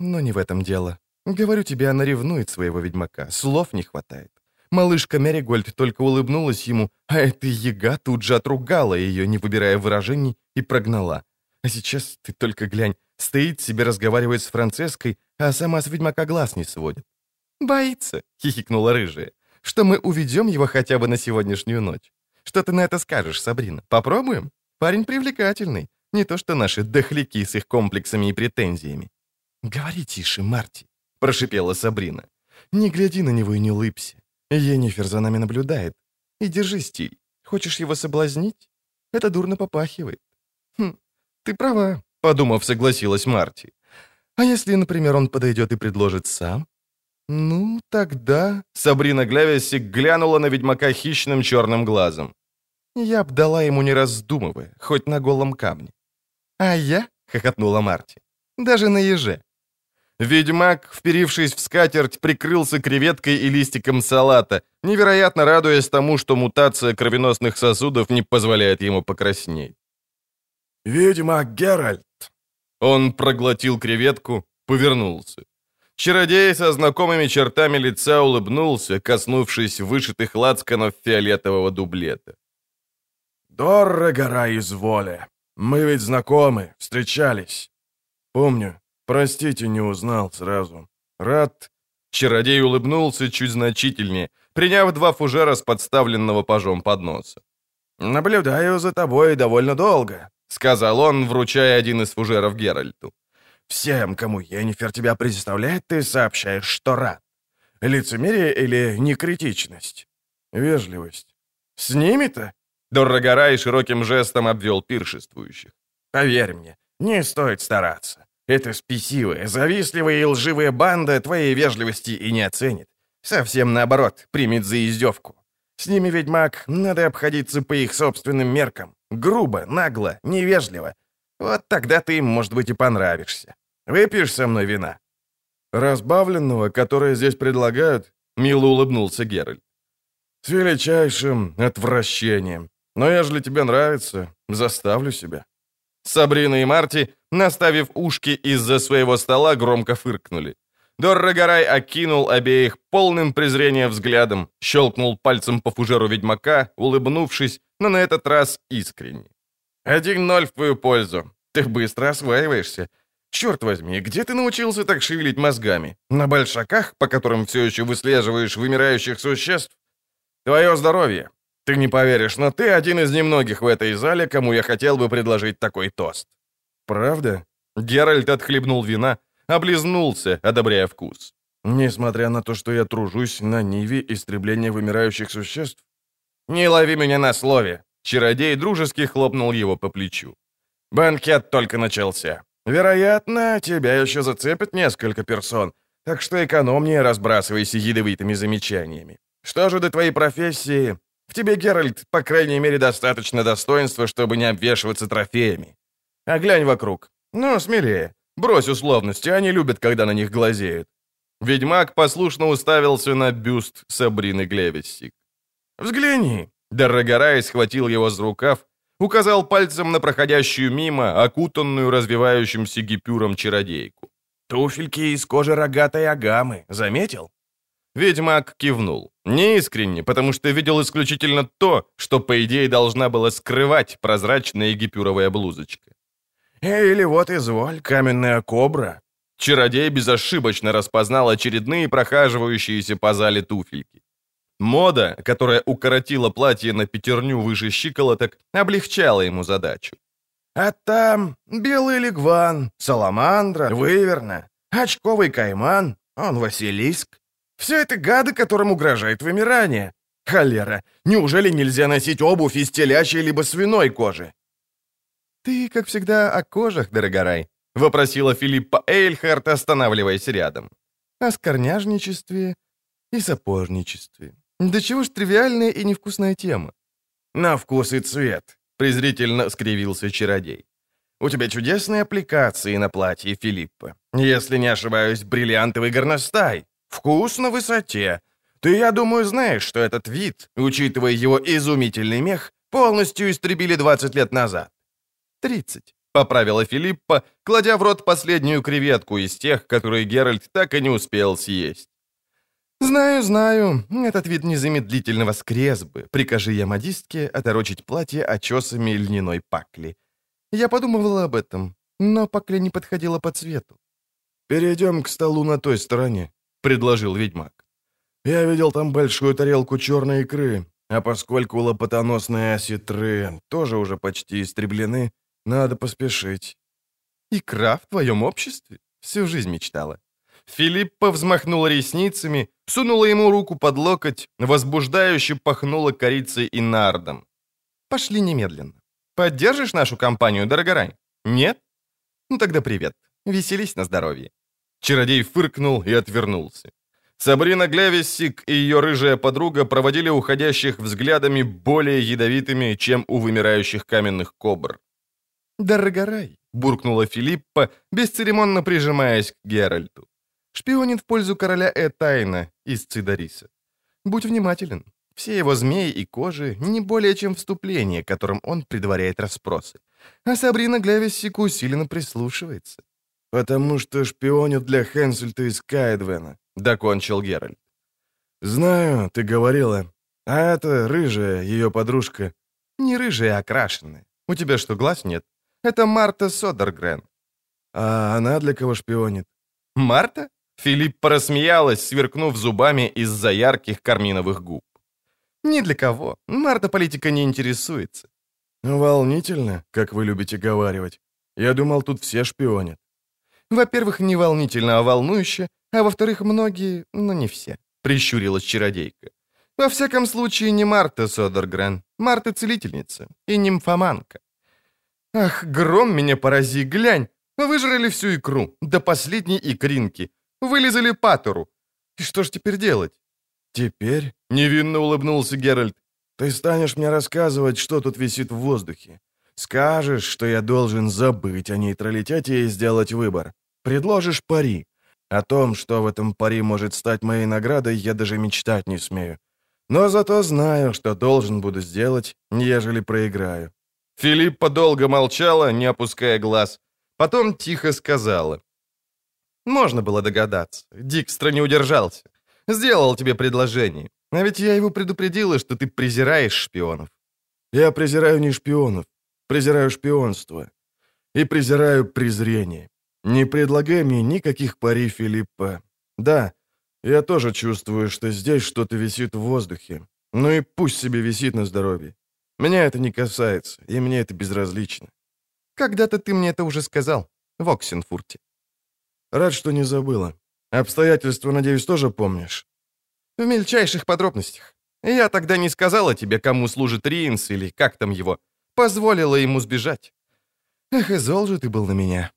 Но не в этом дело. Говорю тебе, она ревнует своего ведьмака. Слов не хватает. Малышка Меригольд только улыбнулась ему, а эта яга тут же отругала ее, не выбирая выражений, и прогнала. А сейчас ты только глянь, стоит себе, разговаривает с Францеской, а сама с ведьмака глаз не сводит. «Боится», — хихикнула рыжая, — «что мы уведем его хотя бы на сегодняшнюю ночь. Что ты на это скажешь, Сабрина? Попробуем? Парень привлекательный. Не то что наши дохляки с их комплексами и претензиями. «Говори тише, Марти», — прошипела Сабрина. «Не гляди на него и не улыбся. Енифер за нами наблюдает. И держи стиль. Хочешь его соблазнить? Это дурно попахивает». «Хм, ты права», — подумав, согласилась Марти. «А если, например, он подойдет и предложит сам? «Ну, тогда...» Сабрина Глявисик глянула на ведьмака хищным черным глазом. «Я б дала ему, не раздумывая, хоть на голом камне». «А я?» — хохотнула Марти. «Даже на еже». Ведьмак, вперившись в скатерть, прикрылся креветкой и листиком салата, невероятно радуясь тому, что мутация кровеносных сосудов не позволяет ему покраснеть. «Ведьма Геральт!» Он проглотил креветку, повернулся. Чародей со знакомыми чертами лица улыбнулся, коснувшись вышитых лацканов фиолетового дублета. «Дорра гора из воли. Мы ведь знакомы, встречались. Помню. Простите, не узнал сразу. Рад...» Чародей улыбнулся чуть значительнее, приняв два фужера с подставленного пажом подноса. «Наблюдаю за тобой довольно долго», — сказал он, вручая один из фужеров Геральту. «Всем, кому Енифер тебя представляет, ты сообщаешь, что рад. Лицемерие или некритичность? Вежливость. С ними-то?» Дорогорай широким жестом обвел пиршествующих. «Поверь мне, не стоит стараться. Эта спесивая, завистливая и лживая банда твоей вежливости и не оценит. Совсем наоборот, примет за издевку. С ними, ведьмак, надо обходиться по их собственным меркам. Грубо, нагло, невежливо. Вот тогда ты им, может быть, и понравишься. Выпьешь со мной вина?» «Разбавленного, которое здесь предлагают?» — мило улыбнулся Геральт. «С величайшим отвращением. Но ежели тебе нравится, заставлю себя». Сабрина и Марти, наставив ушки из-за своего стола, громко фыркнули. Доррогорай окинул обеих полным презрения взглядом, щелкнул пальцем по фужеру ведьмака, улыбнувшись, но на этот раз искренне. «Один ноль в твою пользу. Ты быстро осваиваешься. Черт возьми, где ты научился так шевелить мозгами? На большаках, по которым все еще выслеживаешь вымирающих существ? Твое здоровье. Ты не поверишь, но ты один из немногих в этой зале, кому я хотел бы предложить такой тост». «Правда?» Геральт отхлебнул вина, облизнулся, одобряя вкус. «Несмотря на то, что я тружусь на ниве истребления вымирающих существ?» «Не лови меня на слове!» Чародей дружески хлопнул его по плечу. «Банкет только начался. Вероятно, тебя еще зацепят несколько персон, так что экономнее разбрасывайся ядовитыми замечаниями. Что же до твоей профессии? В тебе, Геральт, по крайней мере, достаточно достоинства, чтобы не обвешиваться трофеями. А глянь вокруг. Ну, смелее. Брось условности, они любят, когда на них глазеют. Ведьмак послушно уставился на бюст Сабрины Глевиссик. «Взгляни!» Дорогорай схватил его за рукав, указал пальцем на проходящую мимо, окутанную развивающимся гипюром чародейку. «Туфельки из кожи рогатой агамы, заметил?» Ведьмак кивнул. Неискренне, потому что видел исключительно то, что, по идее, должна была скрывать прозрачная гипюровая блузочка. «Или вот изволь, каменная кобра». Чародей безошибочно распознал очередные прохаживающиеся по зале туфельки. Мода, которая укоротила платье на пятерню выше щиколоток, облегчала ему задачу. «А там белый лигван, саламандра, выверна, очковый кайман, он Василиск. Все это гады, которым угрожает вымирание. Холера, неужели нельзя носить обувь из телячьей либо свиной кожи?» «Ты, как всегда, о кожах, дорогорай», — вопросила Филиппа Эйльхарт, останавливаясь рядом. «О скорняжничестве и сапожничестве. Да чего ж тривиальная и невкусная тема?» «На вкус и цвет», — презрительно скривился чародей. «У тебя чудесные аппликации на платье, Филиппа. Если не ошибаюсь, бриллиантовый горностай. Вкус на высоте. Ты, я думаю, знаешь, что этот вид, учитывая его изумительный мех, полностью истребили 20 лет назад. «Тридцать», — поправила Филиппа, кладя в рот последнюю креветку из тех, которые Геральт так и не успел съесть. «Знаю, знаю, этот вид незамедлительно воскрес бы, прикажи я модистке оторочить платье очесами льняной пакли. Я подумывала об этом, но пакля не подходила по цвету». «Перейдем к столу на той стороне», — предложил ведьмак. «Я видел там большую тарелку черной икры, а поскольку лопатоносные осетры тоже уже почти истреблены, надо поспешить. Икра в твоем обществе? Всю жизнь мечтала. Филиппа взмахнула ресницами, сунула ему руку под локоть, возбуждающе пахнула корицей и нардом. Пошли немедленно. Поддержишь нашу компанию, Дорогорай? Нет? Ну тогда привет. Веселись на здоровье. Чародей фыркнул и отвернулся. Сабрина Глевиссик и ее рыжая подруга проводили уходящих взглядами более ядовитыми, чем у вымирающих каменных кобр. «Дорогорай», — буркнула Филиппа, бесцеремонно прижимаясь к Геральту. «Шпионит в пользу короля Этайна из Цидариса. Будь внимателен. Все его змеи и кожи не более чем вступление, которым он предваряет расспросы. А Сабрина Глевиссику усиленно прислушивается. «Потому что шпионит для Хенсельта из Кайдвена», — докончил Геральт. «Знаю, ты говорила. А это рыжая, ее подружка». «Не рыжая, а крашеная. У тебя что, глаз нет? Это Марта Содергрен». «А она для кого шпионит?» «Марта?» Филиппа рассмеялась, сверкнув зубами из-за ярких карминовых губ. «Ни для кого. Марта политика не интересуется». «Волнительно, как вы любите говаривать. Я думал, тут все шпионят». «Во-первых, не волнительно, а волнующе, а во-вторых, многие, но не все», — прищурилась чародейка. «Во всяком случае, не Марта Содергрен. Марта целительница и нимфоманка. Ах, гром меня порази, глянь, выжрали всю икру, до последней икринки, вылезали патору. И что ж теперь делать?» «Теперь?» — невинно улыбнулся Геральт. «Ты станешь мне рассказывать, что тут висит в воздухе. Скажешь, что я должен забыть о нейтралитете и сделать выбор. Предложишь пари. О том, что в этом пари может стать моей наградой, я даже мечтать не смею. Но зато знаю, что должен буду сделать, ежели проиграю». Филиппа долго молчала, не опуская глаз. Потом тихо сказала. «Можно было догадаться. Дикстра не удержался. Сделал тебе предложение. А ведь я его предупредила, что ты презираешь шпионов». «Я презираю не шпионов. Презираю шпионство. И презираю презрение. Не предлагай мне никаких пари, Филиппа. Да, я тоже чувствую, что здесь что-то висит в воздухе. Ну и пусть себе висит на здоровье. Меня это не касается, и мне это безразлично. Когда-то ты мне это уже сказал, в Оксенфурте. Рад, что не забыла. Обстоятельства, надеюсь, тоже помнишь? В мельчайших подробностях. Я тогда не сказала тебе, кому служит Риенс или как там его. Позволила ему сбежать. Эх, и зол же ты был на меня.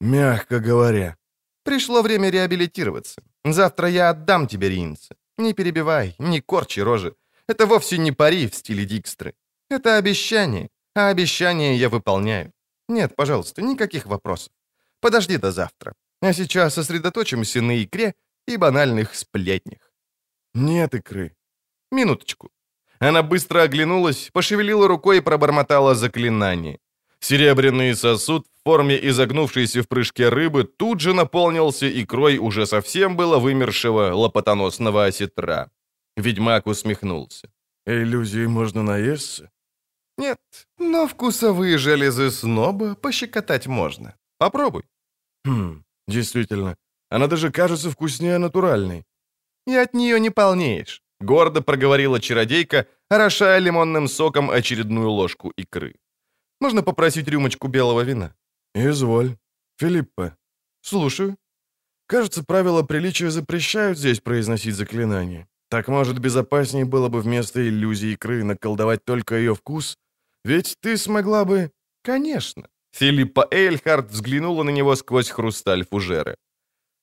Мягко говоря. Пришло время реабилитироваться. Завтра я отдам тебе Риенса. Не перебивай, не корчи рожи. Это вовсе не пари в стиле Дикстры. Это обещание, а обещание я выполняю. Нет, пожалуйста, никаких вопросов. Подожди до завтра. А сейчас сосредоточимся на икре и банальных сплетнях. Нет икры. Минуточку. Она быстро оглянулась, пошевелила рукой и пробормотала заклинание. Серебряный сосуд в форме изогнувшейся в прыжке рыбы тут же наполнился икрой уже совсем было вымершего лопатоносного осетра. Ведьмак усмехнулся. «Иллюзии можно наесться?» «Нет, но вкусовые железы сноба пощекотать можно. Попробуй». «Хм, действительно, она даже кажется вкуснее натуральной». «И от нее не полнеешь», — гордо проговорила чародейка, орошая лимонным соком очередную ложку икры. «Можно попросить рюмочку белого вина?» «Изволь. Филиппа». «Слушаю». «Кажется, правила приличия запрещают здесь произносить заклинания. Так, может, безопаснее было бы вместо иллюзии икры наколдовать только ее вкус? Ведь ты смогла бы...» «Конечно». Филиппа Эйльхард взглянула на него сквозь хрусталь фужеры.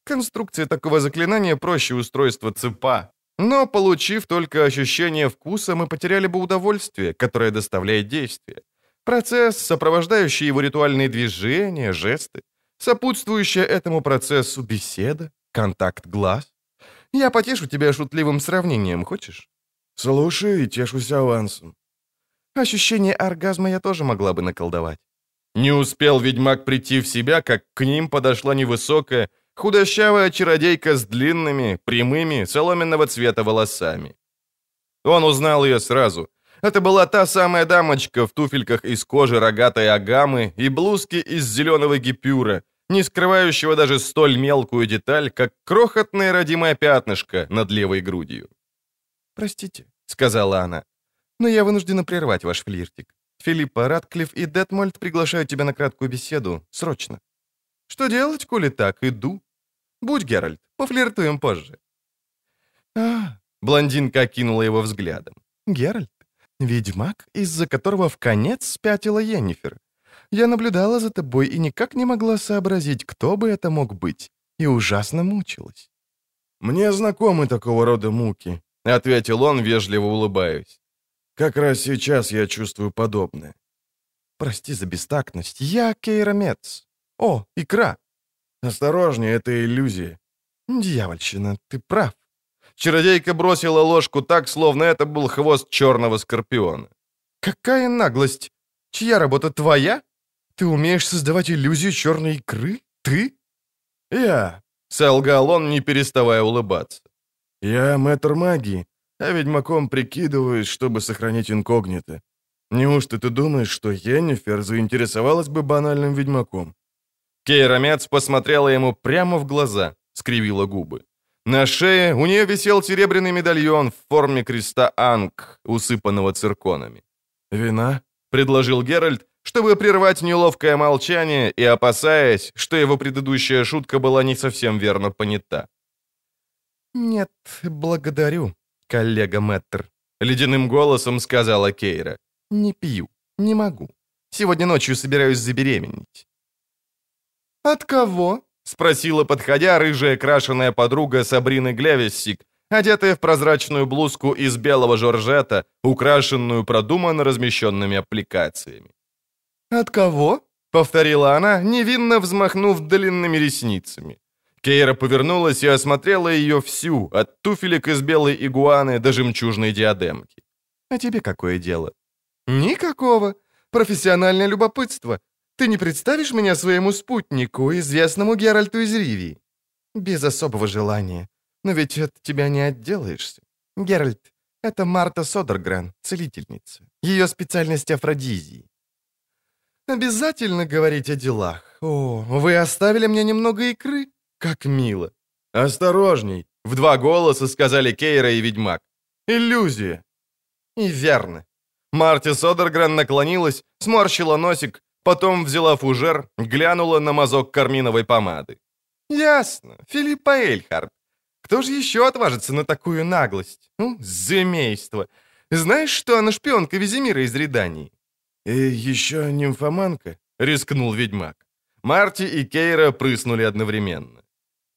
Конструкция такого заклинания проще устройства цепа. Но, получив только ощущение вкуса, мы потеряли бы удовольствие, которое доставляет действие. Процесс, сопровождающий его ритуальные движения, жесты, сопутствующая этому процессу беседа, контакт глаз. Я потешу тебя шутливым сравнением, хочешь? Слушай тешусь авансом. Ощущение оргазма я тоже могла бы наколдовать. Не успел ведьмак прийти в себя, как к ним подошла невысокая, худощавая чародейка с длинными, прямыми, соломенного цвета волосами. Он узнал ее сразу. Это была та самая дамочка в туфельках из кожи рогатой агамы и блузке из зеленого гипюра, не скрывающего даже столь мелкую деталь, как крохотное родимое пятнышко над левой грудью. «Простите», — сказала она, — «но я вынуждена прервать ваш флиртик. Филиппа Ратклифф и Детмольд приглашают тебя на краткую беседу. Срочно». «Что делать, коли так? Иду. Будь, Геральт, пофлиртуем позже». «А...» — блондинка окинула его взглядом. «Геральт, ведьмак, из-за которого в конец спятила Йеннифер. Я наблюдала за тобой и никак не могла сообразить, кто бы это мог быть, и ужасно мучилась». «Мне знакомы такого рода муки», — ответил он, вежливо улыбаясь. «Как раз сейчас я чувствую подобное». «Прости за бестактность, я Кейромец. О, икра!» «Осторожнее, это иллюзия». «Дьявольщина, ты прав». Чародейка бросила ложку так, словно это был хвост черного скорпиона. «Какая наглость! Чья работа, твоя?» Ты умеешь создавать иллюзию черной икры? Ты?» «Я», — солгал он, не переставая улыбаться. «Я мэтр магии, а ведьмаком прикидываюсь, чтобы сохранить инкогнито. Неужто ты думаешь, что Йеннифер заинтересовалась бы банальным ведьмаком?» Кейра Мец посмотрела ему прямо в глаза, скривила губы. На шее у нее висел серебряный медальон в форме креста Анг, усыпанного цирконами. «Вина?» — предложил Геральт, чтобы прервать неловкое молчание и опасаясь, что его предыдущая шутка была не совсем верно понята. «Нет, благодарю, коллега Мэттер», — ледяным голосом сказала Кейра. «Не пью, не могу. Сегодня ночью собираюсь забеременеть». «От кого?» — спросила, подходя, рыжая крашеная подруга Сабрины Глявиссик, одетая в прозрачную блузку из белого жоржета, украшенную продуманно размещенными аппликациями. «От кого?» — повторила она, невинно взмахнув длинными ресницами. Кейра повернулась и осмотрела ее всю, от туфелек из белой игуаны до жемчужной диадемки. «А тебе какое дело?» «Никакого. Профессиональное любопытство. Ты не представишь меня своему спутнику, известному Геральту из Ривии?» «Без особого желания. Но ведь от тебя не отделаешься. Геральт, это Марта Содергрен, целительница. Ее специальность афродизии. Обязательно говорить о делах. О, вы оставили мне немного икры? Как мило. Осторожней, в два голоса сказали Кейра и Ведьмак. Иллюзия. И верно. Марти Содергрен наклонилась, сморщила носик, потом взяла фужер, глянула на мазок карминовой помады. «Ясно. Филиппа Эльхард. Кто же еще отважится на такую наглость? Ну, замейство. Знаешь, что она шпионка Визимира из Редании?» «И еще нимфоманка?» — рискнул ведьмак. Марти и Кейра прыснули одновременно.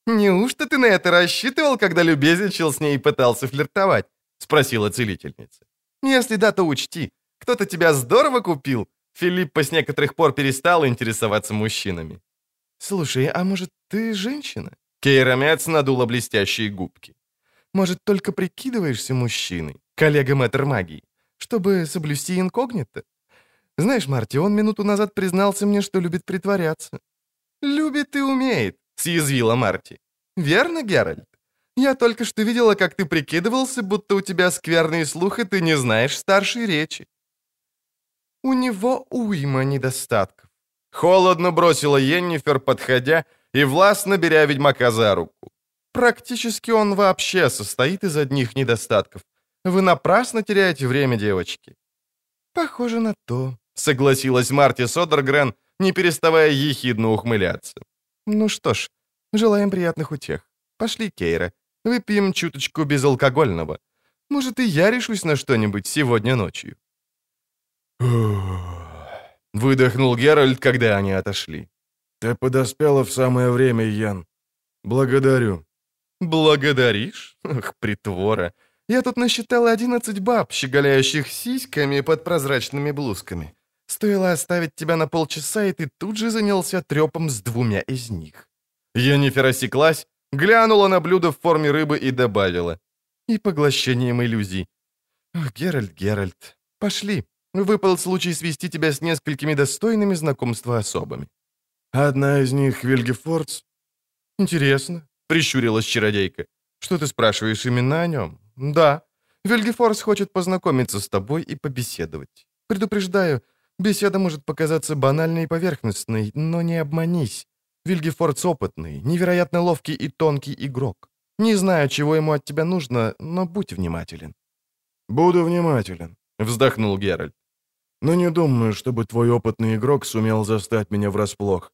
«Неужто ты на это рассчитывал, когда любезничал с ней и пытался флиртовать?» — спросила целительница. «Если да, то учти. Кто-то тебя здорово купил. Филиппа с некоторых пор перестал интересоваться мужчинами». «Слушай, а может, ты женщина?» Кейра Мец надула блестящие губки. «Может, только прикидываешься мужчиной, коллега мэтр магии, чтобы соблюсти инкогнито? Знаешь, Марти, он минуту назад признался мне, что любит притворяться». «Любит и умеет», — съязвила Марти. «Верно, Геральт? Я только что видела, как ты прикидывался, будто у тебя скверный слух, и ты не знаешь старшей речи». «У него уйма недостатков». Холодно бросила Йеннифер, подходя и властно беря ведьмака за руку. «Практически он вообще состоит из одних недостатков. Вы напрасно теряете время, девочки». «Похоже на то», — согласилась Марти Содергрен, не переставая ехидно ухмыляться. «Ну что ж, желаем приятных утех. Пошли, Кейра, выпьем чуточку безалкогольного. Может, и я решусь на что-нибудь сегодня ночью». Выдохнул Геральт, когда они отошли. «Ты подоспела в самое время, Ян. Благодарю». «Благодаришь? Ах, притвора. Я тут насчитала 11 баб, щеголяющих сиськами под прозрачными блузками. Стоило оставить тебя на полчаса, и ты тут же занялся трепом с двумя из них». Енифер осеклась, глянула на блюдо в форме рыбы и добавила. «И поглощением иллюзий. Геральт, Геральт, пошли. Выпал случай свести тебя с несколькими достойными знакомства особами». «Одна из них Вильгефордс?» «Интересно», — прищурилась чародейка. «Что ты спрашиваешь именно о нем?» «Да. Вильгефордс хочет познакомиться с тобой и побеседовать. Предупреждаю, беседа может показаться банальной и поверхностной, но не обманись. Вильгефордс опытный, невероятно ловкий и тонкий игрок. Не знаю, чего ему от тебя нужно, но будь внимателен». «Буду внимателен», — вздохнул Геральт. «Но не думаю, чтобы твой опытный игрок сумел застать меня врасплох.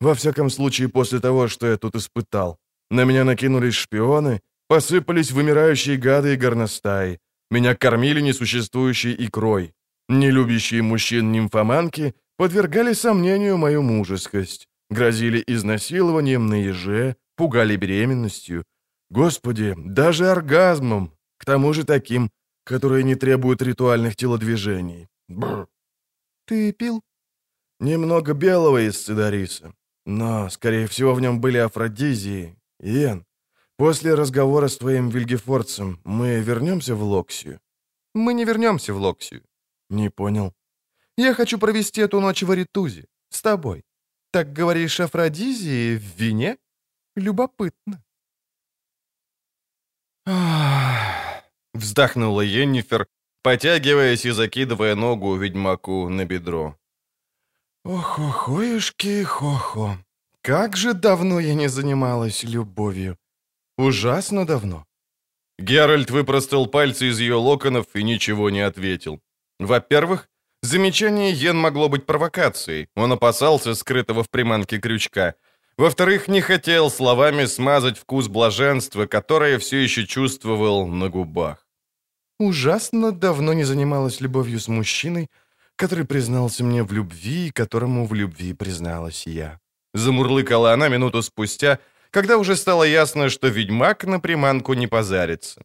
Во всяком случае, после того, что я тут испытал. На меня накинулись шпионы, посыпались вымирающие гады и горностаи. Меня кормили несуществующей икрой. Нелюбящие мужчин нимфоманки подвергали сомнению мою мужескость, грозили изнасилованием на еже, пугали беременностью. Господи, даже оргазмом, к тому же таким, которые не требуют ритуальных телодвижений. Бррр. «Ты пил?» «Немного белого из цидариса. Но, скорее всего, в нем были афродизии. Иен, после разговора с твоим Вильгефордцем мы вернемся в Локсию?» «Мы не вернемся в Локсию». «Не понял». «Я хочу провести эту ночь в Аритузе. С тобой. Так говоришь, Афродизии в вине? Любопытно. Вздохнула Йеннифер, потягиваясь и закидывая ногу ведьмаку на бедро. «Ох-охоюшки, хо-хо, как же давно я не занималась любовью. Ужасно давно». Геральт выпростал пальцы из ее локонов и ничего не ответил. Во-первых, замечание Йен могло быть провокацией. Он опасался скрытого в приманке крючка. Во-вторых, не хотел словами смазать вкус блаженства, которое все еще чувствовал на губах. «Ужасно давно не занималась любовью с мужчиной, который признался мне в любви, и которому в любви призналась я». Замурлыкала она минуту спустя, когда уже стало ясно, что ведьмак на приманку не позарится.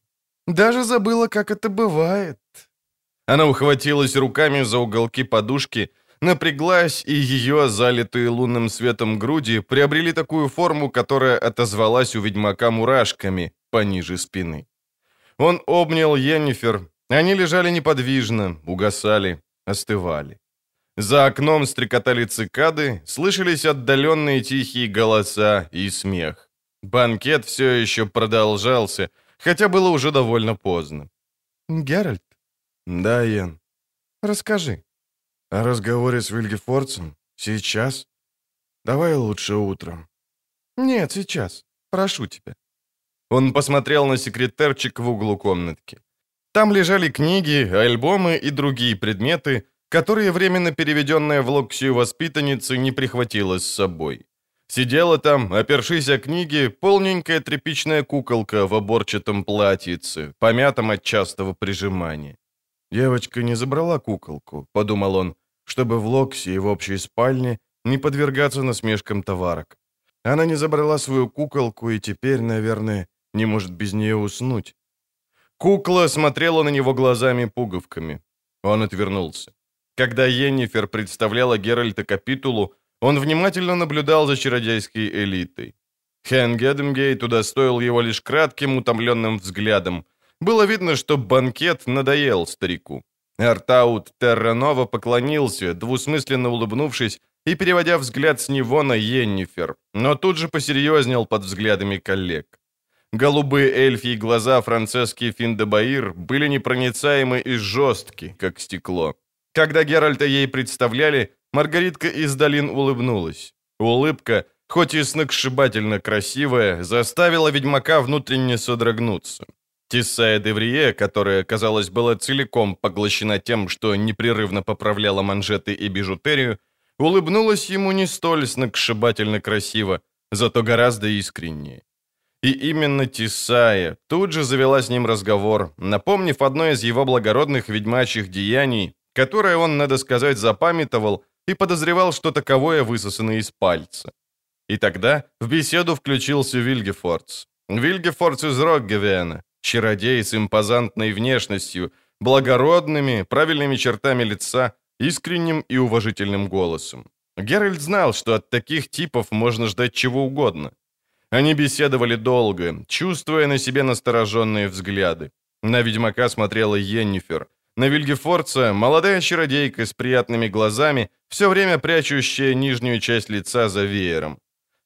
«Даже забыла, как это бывает». Она ухватилась руками за уголки подушки, напряглась, и ее, залитые лунным светом груди, приобрели такую форму, которая отозвалась у ведьмака мурашками пониже спины. Он обнял Йеннифер. Они лежали неподвижно, угасали, остывали. За окном стрекотали цикады, слышались отдаленные тихие голоса и смех. Банкет все еще продолжался, хотя было уже довольно поздно. «Геральт?» «Да, Йен». «Расскажи». «О разговоре с Вильгефорцем? Сейчас? Давай лучше утром». «Нет, сейчас. Прошу тебя». Он посмотрел на секретарчик в углу комнатки. Там лежали книги, альбомы и другие предметы, которые временно переведенная в Локсию воспитанница не прихватила с собой. Сидела там, опершись о книги, полненькая тряпичная куколка в оборчатом платьице, помятом от частого прижимания. «Девочка не забрала куколку», — подумал он, чтобы в Локсии в общей спальне не подвергаться насмешкам товарок. Она не забрала свою куколку и теперь, наверное, не может без нее уснуть. Кукла смотрела на него глазами-пуговками. Он отвернулся. Когда Йеннифер представляла Геральта капитулу, он внимательно наблюдал за чародейской элитой. Хен Гедемгейт удостоил его лишь кратким, утомленным взглядом. Было видно, что банкет надоел старику. Артаут Терранова поклонился, двусмысленно улыбнувшись и переводя взгляд с него на Йеннифер, но тут же посерьезнел под взглядами коллег. Голубые эльфьи глаза Францески Финдебаир были непроницаемы и жесткие, как стекло. Когда Геральта ей представляли, Маргаритка из долин улыбнулась. Улыбка, хоть и сногсшибательно красивая, заставила ведьмака внутренне содрогнуться. Тиссая Деврие, которая, казалось, была целиком поглощена тем, что непрерывно поправляла манжеты и бижутерию, улыбнулась ему не столь сногсшибательно красиво, зато гораздо искреннее. И именно Тисая тут же завела с ним разговор, напомнив одно из его благородных ведьмачьих деяний, которое он, надо сказать, запамятовал и подозревал, что таковое высосано из пальца. И тогда в беседу включился Вильгефордс. Вильгефордс из Роггевена, чародей с импозантной внешностью, благородными, правильными чертами лица, искренним и уважительным голосом. Геральт знал, что от таких типов можно ждать чего угодно. Они беседовали долго, чувствуя на себе настороженные взгляды. На ведьмака смотрела Йеннифер. На Вильгефорца молодая чародейка с приятными глазами, все время прячущая нижнюю часть лица за веером.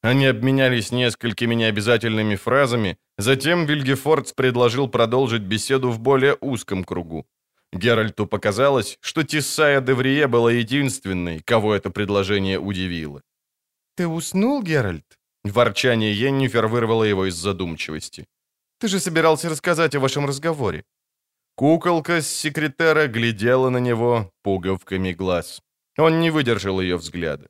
Они обменялись несколькими необязательными фразами, затем Вильгефордс предложил продолжить беседу в более узком кругу. Геральту показалось, что Тиссая Деврие была единственной, кого это предложение удивило. «Ты уснул, Геральт?» Ворчание Йеннифер вырвало его из задумчивости. «Ты же собирался рассказать о вашем разговоре». Куколка с секретера глядела на него пуговками глаз. Он не выдержал ее взгляда.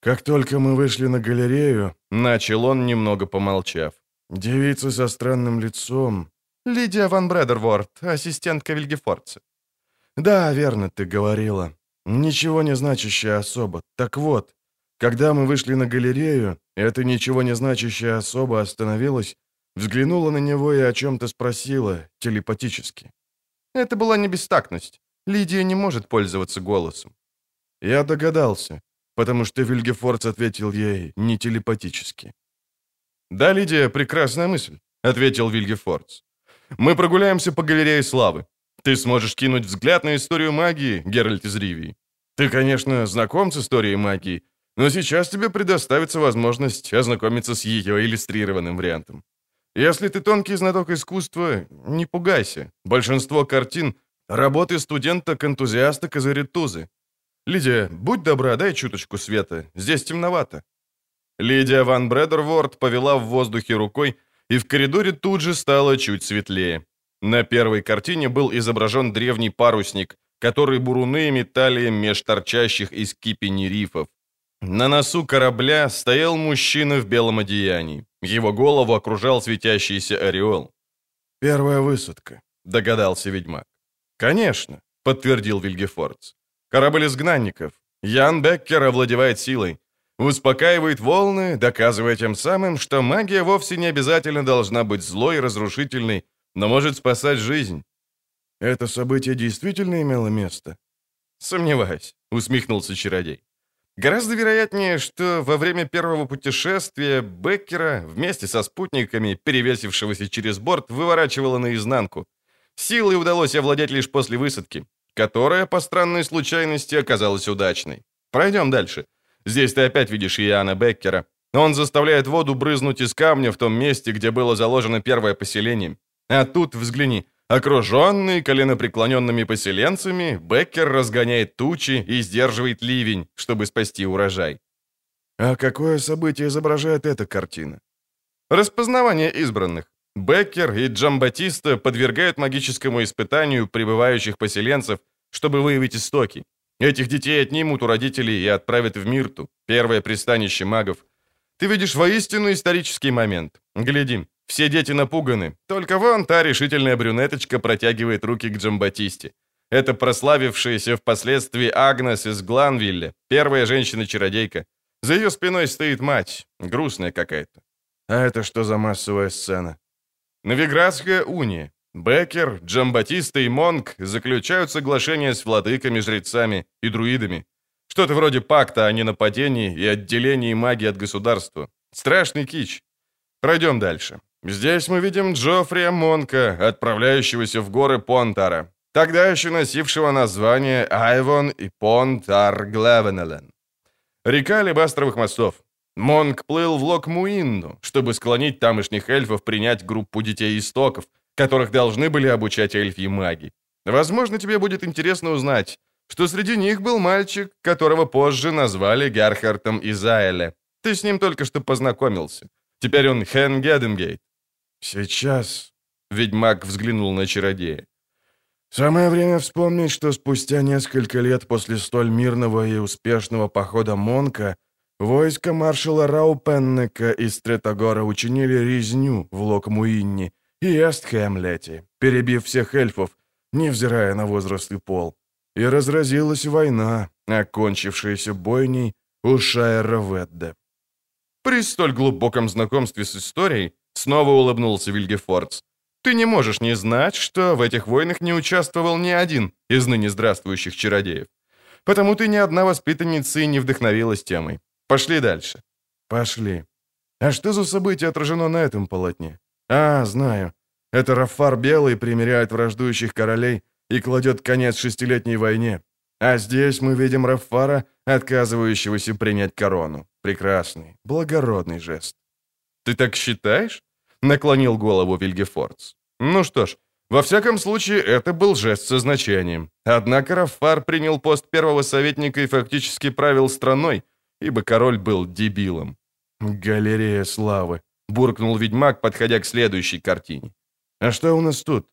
«Как только мы вышли на галерею», — начал он, немного помолчав, «девица со странным лицом...» «Лидия ван Бредерворд, ассистентка Вильгефорца». «Да, верно ты говорила. Ничего не значащая особа. Так вот, когда мы вышли на галерею, эта ничего не значащая особа остановилась, взглянула на него и о чем-то спросила, телепатически. Это была не бестактность. Лидия не может пользоваться голосом. Я догадался, потому что Вильгефордс ответил ей не телепатически. «Да, Лидия, прекрасная мысль», — ответил Вильгефордс. «Мы прогуляемся по галерее славы. Ты сможешь кинуть взгляд на историю магии, Геральт из Ривии. Ты, конечно, знаком с историей магии, но сейчас тебе предоставится возможность ознакомиться с ее иллюстрированным вариантом. Если ты тонкий знаток искусства, не пугайся. Большинство картин — работы студента-энтузиаста Казаритузы. Лидия, будь добра, дай чуточку света. Здесь темновато. Лидия Ван Бредерворд повела в воздухе рукой, и в коридоре тут же стало чуть светлее. На первой картине был изображен древний парусник, который буруны метали меж торчащих из кипени рифов. На носу корабля стоял мужчина в белом одеянии. Его голову окружал светящийся ореол. «Первая высадка», — догадался ведьмак. «Конечно», — подтвердил Вильгефордс. «Корабль изгнанников. Ян Беккер овладевает силой. Успокаивает волны, доказывая тем самым, что магия вовсе не обязательно должна быть злой и разрушительной, но может спасать жизнь. Это событие действительно имело место? Сомневаюсь, усмехнулся чародей. Гораздо вероятнее, что во время первого путешествия Беккера вместе со спутниками, перевесившегося через борт, выворачивало наизнанку. Силой удалось овладеть лишь после высадки, которая, по странной случайности, оказалась удачной. Пройдем дальше. Здесь ты опять видишь Иоанна Беккера. Он заставляет воду брызнуть из камня в том месте, где было заложено первое поселение. А тут, взгляни, окруженный коленопреклоненными поселенцами, Беккер разгоняет тучи и сдерживает ливень, чтобы спасти урожай. А какое событие изображает эта картина? Распознавание избранных. Беккер и Джамбатиста подвергают магическому испытанию прибывающих поселенцев, чтобы выявить истоки. Этих детей отнимут у родителей и отправят в Мирту, первое пристанище магов. Ты видишь воистину исторический момент. Гляди, все дети напуганы. Только вон та решительная брюнеточка протягивает руки к Джамбатисте. Это прославившаяся впоследствии Агнес из Гланвилля, первая женщина-чародейка. За ее спиной стоит мать, грустная какая-то. А это что за массовая сцена? Новиградская уния. Беккер, Джамбатиста и Монг заключают соглашение с владыками, жрецами и друидами. Что-то вроде пакта о ненападении и отделении магии от государства. Страшный кич. Пройдем дальше. Здесь мы видим Джоффрия Монка, отправляющегося в горы Понтара, тогда еще носившего название Айвон и Понтар Глевенелен. Река Алебастровых мостов. Монк плыл в Локмуинну, чтобы склонить тамошних эльфов принять группу детей истоков, которых должны были обучать эльфьи маги. Возможно, тебе будет интересно узнать, что среди них был мальчик, которого позже назвали Герхартом Изаэля. Ты с ним только что познакомился. Теперь он Хен Геденгейт. «Сейчас...» — ведьмак взглянул на чародея. «Самое время вспомнить, что спустя несколько лет после столь мирного и успешного похода Монка войска маршала Раупеннека из Третогора учинили резню в Локмуинне и Эстхэмлете, перебив всех эльфов, невзирая на возраст и пол. И разразилась война, окончившаяся бойней у Шайра Ведда. При столь глубоком знакомстве с историей Снова улыбнулся Вильгефордс. «Ты не можешь не знать, что в этих войнах не участвовал ни один из ныне здравствующих чародеев. Потому ты ни одна воспитанница и не вдохновилась темой. Пошли дальше». «Пошли. А что за событие отражено на этом полотне?» «А, знаю. Это Рафар Белый примиряет враждующих королей и кладет конец шестилетней войне. А здесь мы видим Рафара, отказывающегося принять корону. Прекрасный, благородный жест». «Ты так считаешь?» наклонил голову Вильгефордс. Ну что ж, во всяком случае, это был жест со значением. Однако Рафар принял пост первого советника и фактически правил страной, ибо король был дебилом. «Галерея славы», — буркнул ведьмак, подходя к следующей картине. «А что у нас тут?»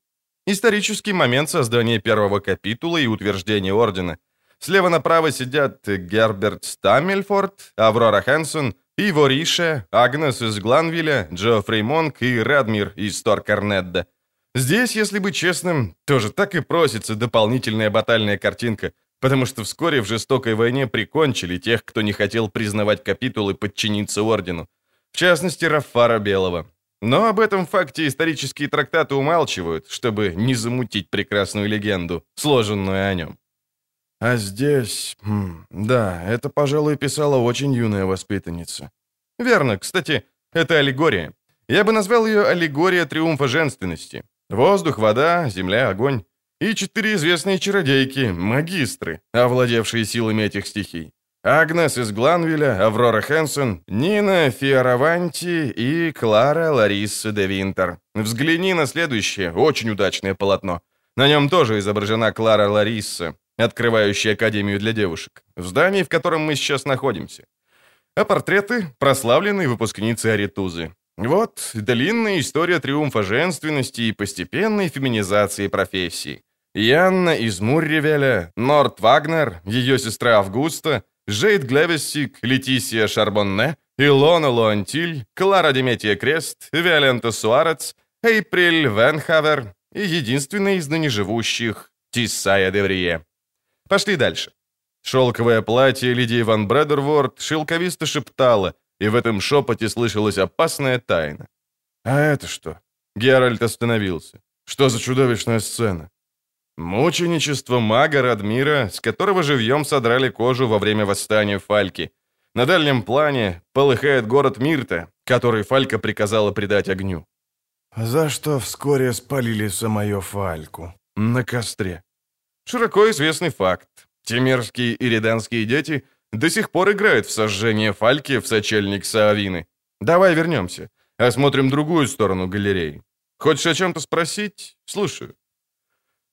Исторический момент создания первого капитула и утверждения ордена. Слева направо сидят Герберт Стаммельфорд, Аврора Хэнсон Иво Рише, Агнес из Гланвилля, Джоффри Монк и Радмир из Торкарнедда. Здесь, если быть честным, тоже так и просится дополнительная батальная картинка, потому что вскоре в жестокой войне прикончили тех, кто не хотел признавать капитул и подчиниться ордену. В частности, Раффара Белого. Но об этом факте исторические трактаты умалчивают, чтобы не замутить прекрасную легенду, сложенную о нем. А здесь... Хм, да, это, пожалуй, писала очень юная воспитанница. Верно, кстати, это аллегория. Я бы назвал ее аллегория триумфа женственности. Воздух, вода, земля, огонь. И четыре известные чародейки, магистры, овладевшие силами этих стихий. Агнес из Гланвилля, Аврора Хэнсон, Нина Фиораванти и Клара Ларисса де Винтер. Взгляни на следующее, очень удачное полотно. На нем тоже изображена Клара Ларисса, открывающая Академию для девушек, в здании, в котором мы сейчас находимся. А портреты – прославленной выпускницы Аритузы. Вот длинная история триумфа женственности и постепенной феминизации профессии. Янна из Мурревеля, Норт Вагнер, ее сестра Августа, Жейд Глевессик, Летисия Шарбонне, Илона Луантиль, Клара Деметия Крест, Виолента Суарец, Эйприль Венхавер и единственная из ныне живущих Тиссая Деврие. Пошли дальше. Шелковое платье Лидии Ван Бредерворд шелковисто шептала, и в этом шепоте слышалась опасная тайна. «А это что?» Геральт остановился. «Что за чудовищная сцена?» Мученичество мага Радмира, с которого живьем содрали кожу во время восстания Фальки. На дальнем плане полыхает город Мирта, который Фалька приказала предать огню. За что вскоре спалили самую Фальку? На костре. Широко известный факт. Темерские и риданские дети до сих пор играют в сожжение Фальки в сочельник Саавины. Давай вернемся. Осмотрим другую сторону галереи. Хочешь о чем-то спросить? Слушаю.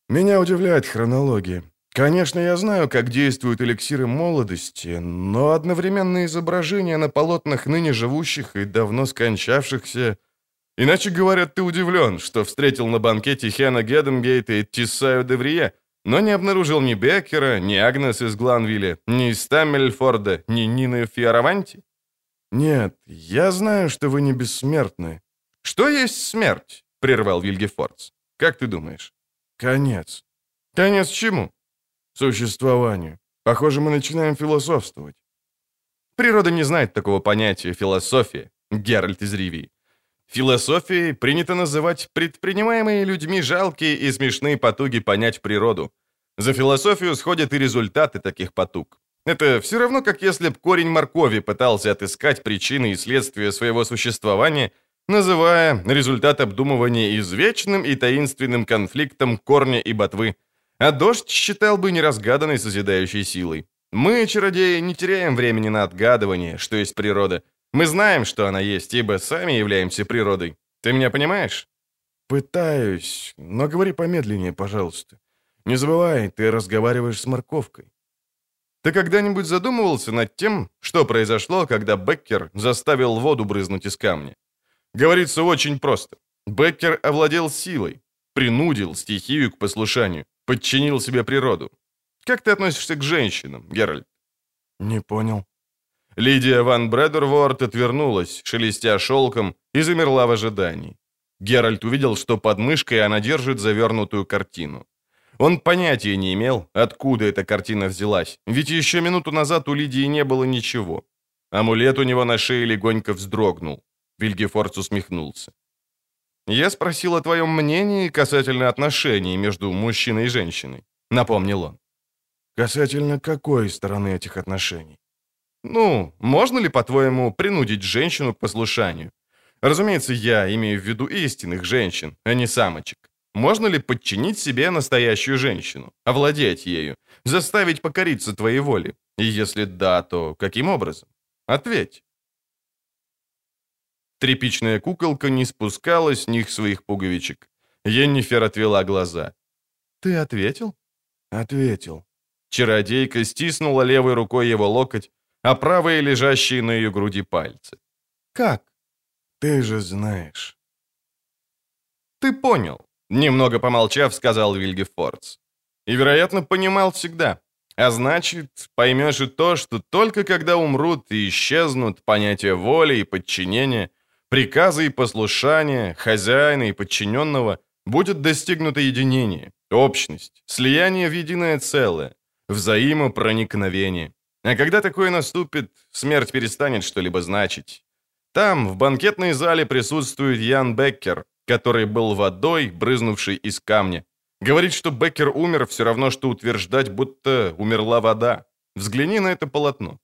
Меня удивляет хронология. Конечно, я знаю, как действуют эликсиры молодости, но одновременные изображения на полотнах ныне живущих и давно скончавшихся... Иначе говорят, ты удивлен, что встретил на банкете Хена Геденгейта и Тиссаю Деврие, но не обнаружил ни Беккера, ни Агнес из Гланвилля, ни Стаммельфорда, ни Нины Фиараванти? Нет, я знаю, что вы не бессмертны. Что есть смерть? Прервал Вильгефордс. Как ты думаешь? Конец. Конец чему? Существованию. Похоже, мы начинаем философствовать. Природа не знает такого понятия философия, Геральт из Ривии. Философией принято называть предпринимаемые людьми жалкие и смешные потуги понять природу. За философию сходят и результаты таких потуг. Это все равно, как если б корень моркови пытался отыскать причины и следствия своего существования, называя результат обдумывания извечным и таинственным конфликтом корня и ботвы, а дождь считал бы неразгаданной созидающей силой. Мы, чародеи, не теряем времени на отгадывание, что есть природа, мы знаем, что она есть, ибо сами являемся природой. Ты меня понимаешь?» «Пытаюсь, но говори помедленнее, пожалуйста. Не забывай, ты разговариваешь с морковкой». «Ты когда-нибудь задумывался над тем, что произошло, когда Беккер заставил воду брызнуть из камня? Говорится очень просто. Беккер овладел силой, принудил стихию к послушанию, подчинил себе природу. Как ты относишься к женщинам, Геральт?» «Не понял». Лидия ван Бредерворд отвернулась, шелестя шелком, и замерла в ожидании. Геральт увидел, что под мышкой она держит завернутую картину. Он понятия не имел, откуда эта картина взялась, ведь еще минуту назад у Лидии не было ничего. Амулет у него на шее легонько вздрогнул. Вильгефордс усмехнулся. «Я спросил о твоем мнении касательно отношений между мужчиной и женщиной», — напомнил он. «Касательно какой стороны этих отношений?» Ну, можно ли, по-твоему, принудить женщину к послушанию? Разумеется, я имею в виду истинных женщин, а не самочек. Можно ли подчинить себе настоящую женщину, овладеть ею, заставить покориться твоей воле? И если да, то каким образом? Ответь. Тряпичная куколка не спускала с них своих пуговичек. Еннифер отвела глаза. «Ты ответил?» «Ответил». Чародейка стиснула левой рукой его локоть, а правые лежащие на ее груди пальцы. «Как?» «Ты же знаешь». «Ты понял», — немного помолчав, сказал Вильгефордс. «И, вероятно, понимал всегда. А значит, поймешь и то, что только когда умрут и исчезнут понятия воли и подчинения, приказы и послушания, хозяина и подчиненного, будет достигнуто единение, общность, слияние в единое целое, взаимопроникновение. А когда такое наступит, смерть перестанет что-либо значить. Там, в банкетной зале, присутствует Ян Беккер, который был водой, брызнувшей из камня. Говорит, что Беккер умер, все равно, что утверждать, будто умерла вода. Взгляни на это полотно.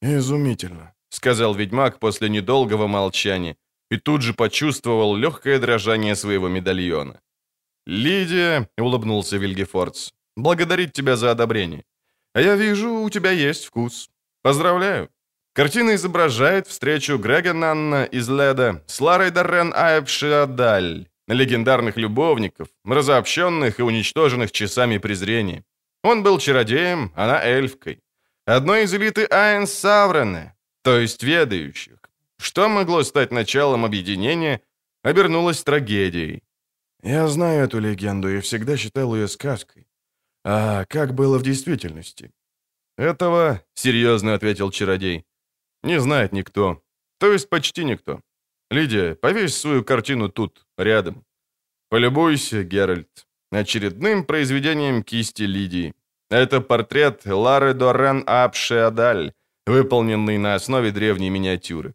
«Изумительно», — сказал ведьмак после недолгого молчания, и тут же почувствовал легкое дрожание своего медальона. Лидия, — улыбнулся Вильгефордс, — благодарит тебя за одобрение. А я вижу, у тебя есть вкус. Поздравляю. Картина изображает встречу Грега Нанна из Леда с Ларой Даррен Аэбшиадаль, легендарных любовников, разобщенных и уничтоженных часами презрения. Он был чародеем, она эльфкой. Одной из элиты Айн Саврене, то есть ведающих. Что могло стать началом объединения, обернулось трагедией. Я знаю эту легенду и всегда считал ее сказкой. А как было в действительности? Этого, серьезно ответил чародей, не знает никто. То есть почти никто. Лидия, повесь свою картину тут, рядом. Полюбуйся, Геральт, очередным произведением кисти Лидии. Это портрет Лары Дорен Апшеадаль, выполненный на основе древней миниатюры.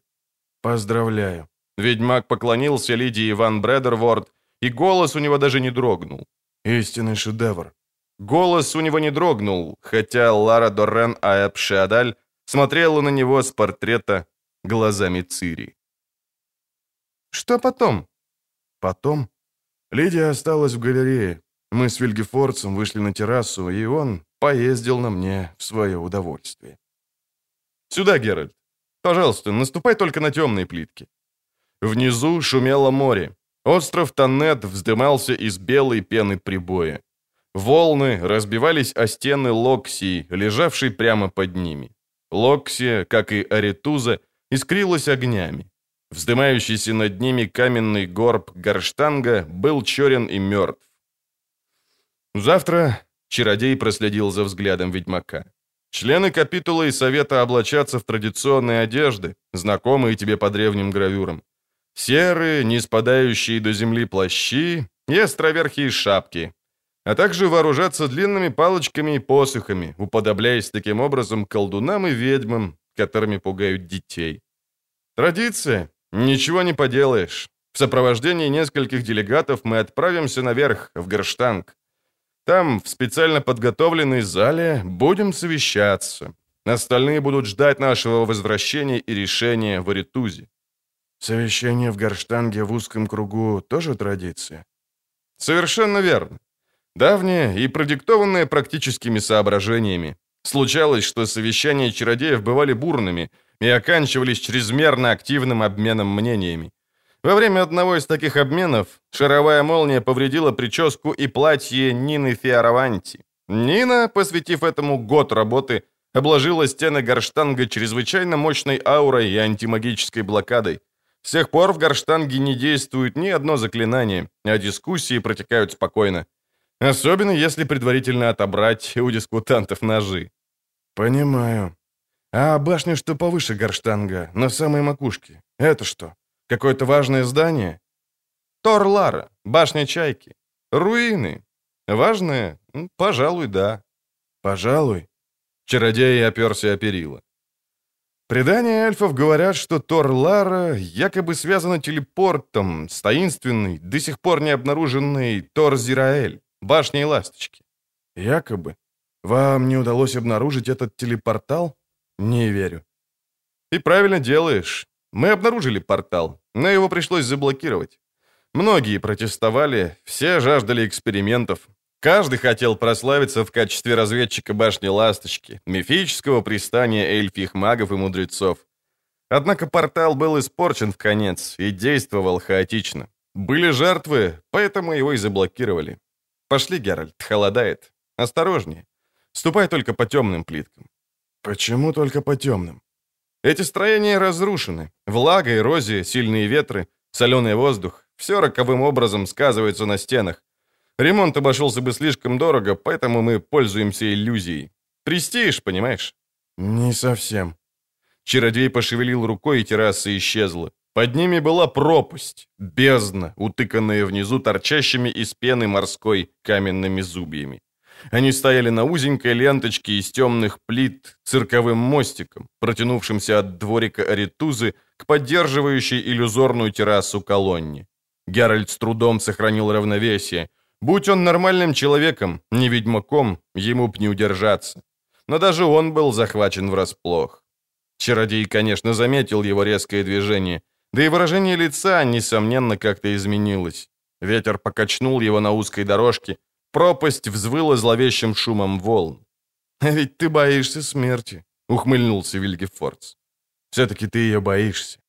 Поздравляю. Ведьмак поклонился Лидии Ван Бредерворд, и голос у него даже не дрогнул. Истинный шедевр. Голос у него не дрогнул, хотя Лара Дорен Апшеадаль смотрела на него с портрета глазами Цири. Что потом? Потом? Лидия осталась в галерее. Мы с Вильгефорцем вышли на террасу, и он поездил на мне в свое удовольствие. «Сюда, Геральт. Пожалуйста, наступай только на темные плитки». Внизу шумело море. Остров Таннет вздымался из белой пены прибоя. Волны разбивались о стены Локсии, лежавшей прямо под ними. Локсия, как и Аритуза, искрилась огнями. Вздымающийся над ними каменный горб Горштанга был черен и мертв. Завтра чародей проследил за взглядом ведьмака. Члены капитула и совета облачатся в традиционные одежды, знакомые тебе по древним гравюрам. Серые, не спадающие до земли плащи и островерхие шапки, а также вооружаться длинными палочками и посохами, уподобляясь таким образом колдунам и ведьмам, которыми пугают детей. Традиция? Ничего не поделаешь. В сопровождении нескольких делегатов мы отправимся наверх, в Герштанг. Там, в специально подготовленной зале, будем совещаться. Остальные будут ждать нашего возвращения и решения в Аритузе. Совещание в Горштанге в узком кругу тоже традиция? Совершенно верно. Давнее и продиктованное практическими соображениями. Случалось, что совещания чародеев бывали бурными и оканчивались чрезмерно активным обменом мнениями. Во время одного из таких обменов шаровая молния повредила прическу и платье Нины Фиараванти. Нина, посвятив этому год работы, обложила стены Горштанга чрезвычайно мощной аурой и антимагической блокадой. С тех пор в Горштанге не действует ни одно заклинание, а дискуссии протекают спокойно. Особенно если предварительно отобрать у дискутантов ножи. Понимаю. А башня, что повыше Горштанга, на самой макушке, это что? Какое-то важное здание? Тор-Лара, башня Чайки. Руины. Важное? Пожалуй, да. Пожалуй. Чародей оперся о перила. Предания эльфов говорят, что Тор-Лара якобы связана телепортом с таинственной, до сих пор не обнаруженной Тор-Зираэль. Башни и ласточки. Якобы. Вам не удалось обнаружить этот телепортал? Не верю. И правильно делаешь. Мы обнаружили портал, но его пришлось заблокировать. Многие протестовали, все жаждали экспериментов. Каждый хотел прославиться в качестве разведчика башни Ласточки, мифического пристания эльфих магов и мудрецов. Однако портал был испорчен в конец и действовал хаотично. Были жертвы, поэтому его и заблокировали. Пошли, Геральт, холодает. Осторожнее. Ступай только по темным плиткам. Почему только по темным? Эти строения разрушены. Влага, эрозия, сильные ветры, соленый воздух. Все роковым образом сказывается на стенах. Ремонт обошелся бы слишком дорого, поэтому мы пользуемся иллюзией. Престиж, понимаешь? Не совсем. Чародей пошевелил рукой, и терраса исчезла. Под ними была пропасть, бездна, утыканная внизу торчащими из пены морской каменными зубьями. Они стояли на узенькой ленточке из темных плит цирковым мостиком, протянувшимся от дворика Аритузы к поддерживающей иллюзорную террасу колонне. Геральт с трудом сохранил равновесие. Будь он нормальным человеком, не ведьмаком, ему б не удержаться. Но даже он был захвачен врасплох. Чародей, конечно, заметил его резкое движение, да и выражение лица, несомненно, как-то изменилось. Ветер покачнул его на узкой дорожке, пропасть взвыла зловещим шумом волн. «А ведь ты боишься смерти», — ухмыльнулся Вильгефордс. «Все-таки ты ее боишься».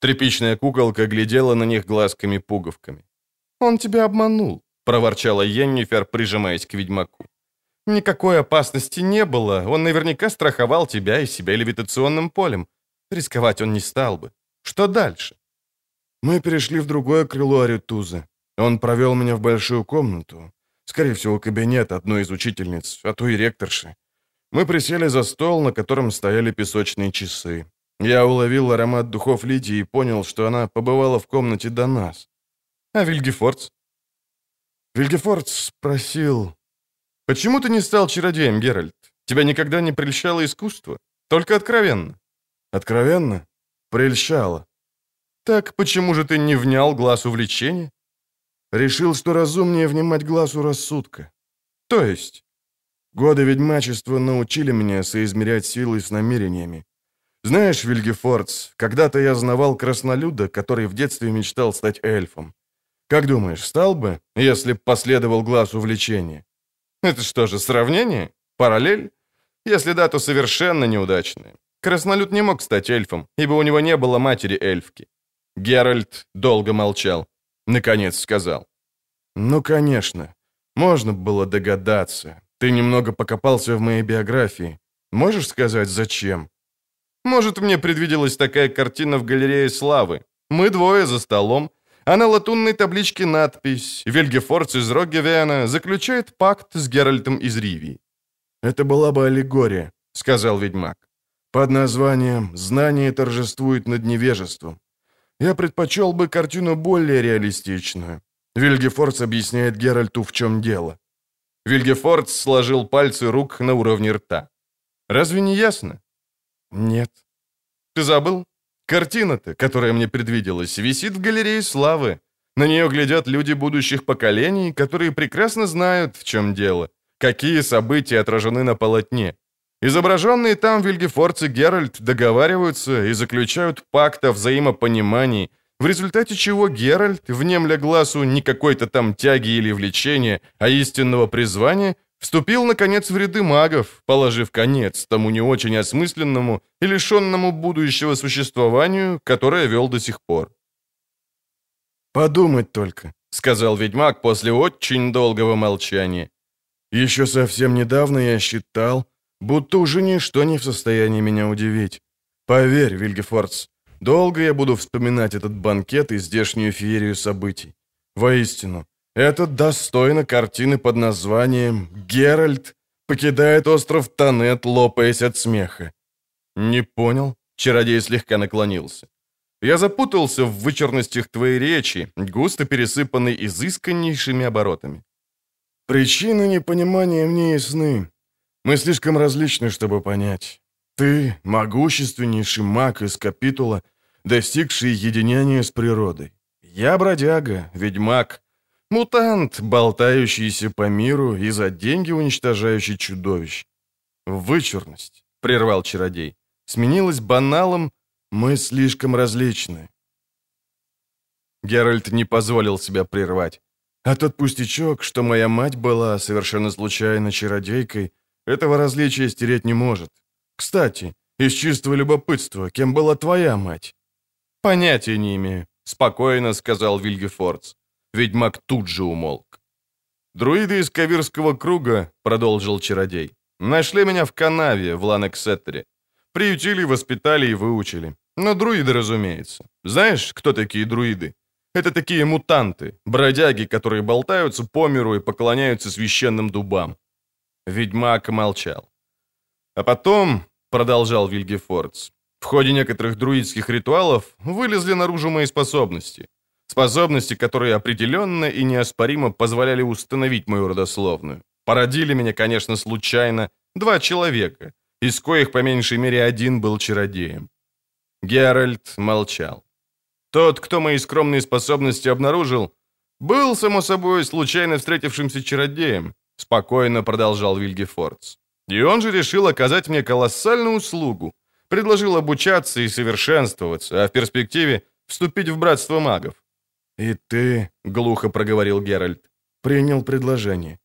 Тряпичная куколка глядела на них глазками-пуговками. «Он тебя обманул», — проворчала Йеннифер, прижимаясь к ведьмаку. «Никакой опасности не было. Он наверняка страховал тебя и себя левитационным полем. Рисковать он не стал бы. Что дальше?» «Мы перешли в другое крыло Аритуза. Он провел меня в большую комнату. Скорее всего, кабинет одной из учительниц, а то и ректорши. Мы присели за стол, на котором стояли песочные часы. Я уловил аромат духов Лидии и понял, что она побывала в комнате до нас. А Вильгефордс? Вильгефордс спросил... «Почему ты не стал чародеем, Геральт? Тебя никогда не прельщало искусство? Только откровенно». «Откровенно? Прельщало». «Так почему же ты не внял глаз увлечения?» Решил, что разумнее внимать глазу рассудка. То есть? Годы ведьмачества научили меня соизмерять силы с намерениями. Знаешь, Вильгефордс, когда-то я знавал краснолюда, который в детстве мечтал стать эльфом. Как думаешь, стал бы, если б последовал глаз увлечения? Это что же, сравнение? Параллель? Если да, то совершенно неудачное. Краснолюд не мог стать эльфом, ибо у него не было матери-эльфки. Геральт долго молчал. Наконец сказал. «Ну, конечно. Можно было догадаться. Ты немного покопался в моей биографии. Можешь сказать, зачем?» «Может, мне предвиделась такая картина в галерее славы. Мы двое за столом, а на латунной табличке надпись «Вельгефорц из Роггевена заключает пакт с Геральтом из Ривии». «Это была бы аллегория», — сказал ведьмак. «Под названием «Знание торжествует над невежеством». Я предпочел бы картину более реалистичную. Вильгефордс объясняет Геральту, в чем дело. Вильгефордс сложил пальцы рук на уровне рта. «Разве не ясно?» «Нет». «Ты забыл? Картина-то, которая мне предвиделась, висит в галерее славы. На нее глядят люди будущих поколений, которые прекрасно знают, в чем дело, какие события отражены на полотне. Изображенные там Вильгефордс и Геральт договариваются и заключают пакт о взаимопонимании, в результате чего Геральт, внемля глазу не какой-то там тяги или влечения, а истинного призвания, вступил, наконец, в ряды магов, положив конец тому не очень осмысленному и лишенному будущего существованию, которое вел до сих пор. «Подумать только», — сказал ведьмак после очень долгого молчания. «Еще совсем недавно я считал, будто уже ничто не в состоянии меня удивить. Поверь, Вильгефордс, долго я буду вспоминать этот банкет и здешнюю феерию событий. Воистину, это достойно картины под названием «Геральт покидает остров Танет, лопаясь от смеха». «Не понял?» — чародей слегка наклонился. «Я запутался в вычурностях твоей речи, густо пересыпанной изысканнейшими оборотами». «Причины непонимания мне ясны. Мы слишком различны, чтобы понять. Ты — могущественнейший маг из капитула, достигший единения с природой. Я бродяга, ведьмак, мутант, болтающийся по миру и за деньги уничтожающий чудовищ. Вычурность, — прервал чародей, — сменилась баналом «мы слишком различны». Геральт не позволил себя прервать. А тот пустячок, что моя мать была совершенно случайно чародейкой — этого различия стереть не может. Кстати, из чистого любопытства, кем была твоя мать?» «Понятия не имею», — спокойно сказал Вильгефордс. Ведьмак тут же умолк. «Друиды из Кавирского круга», — продолжил чародей, — «нашли меня в канаве в Ланексеттере. Приютили, воспитали и выучили. Но друиды, разумеется. Знаешь, кто такие друиды? Это такие мутанты, бродяги, которые болтаются по миру и поклоняются священным дубам. Ведьмак молчал. А потом, продолжал Вильгефордс, в ходе некоторых друидских ритуалов вылезли наружу мои способности. Способности, которые определенно и неоспоримо позволяли установить мою родословную. Породили меня, конечно, случайно два человека, из коих по меньшей мере один был чародеем. Геральт молчал. Тот, кто мои скромные способности обнаружил, был, само собой, случайно встретившимся чародеем, Спокойно продолжал Вильгефордс. И он же решил оказать мне колоссальную услугу. Предложил обучаться и совершенствоваться, а в перспективе вступить в братство магов. «И ты», — глухо проговорил Геральт, — «принял предложение».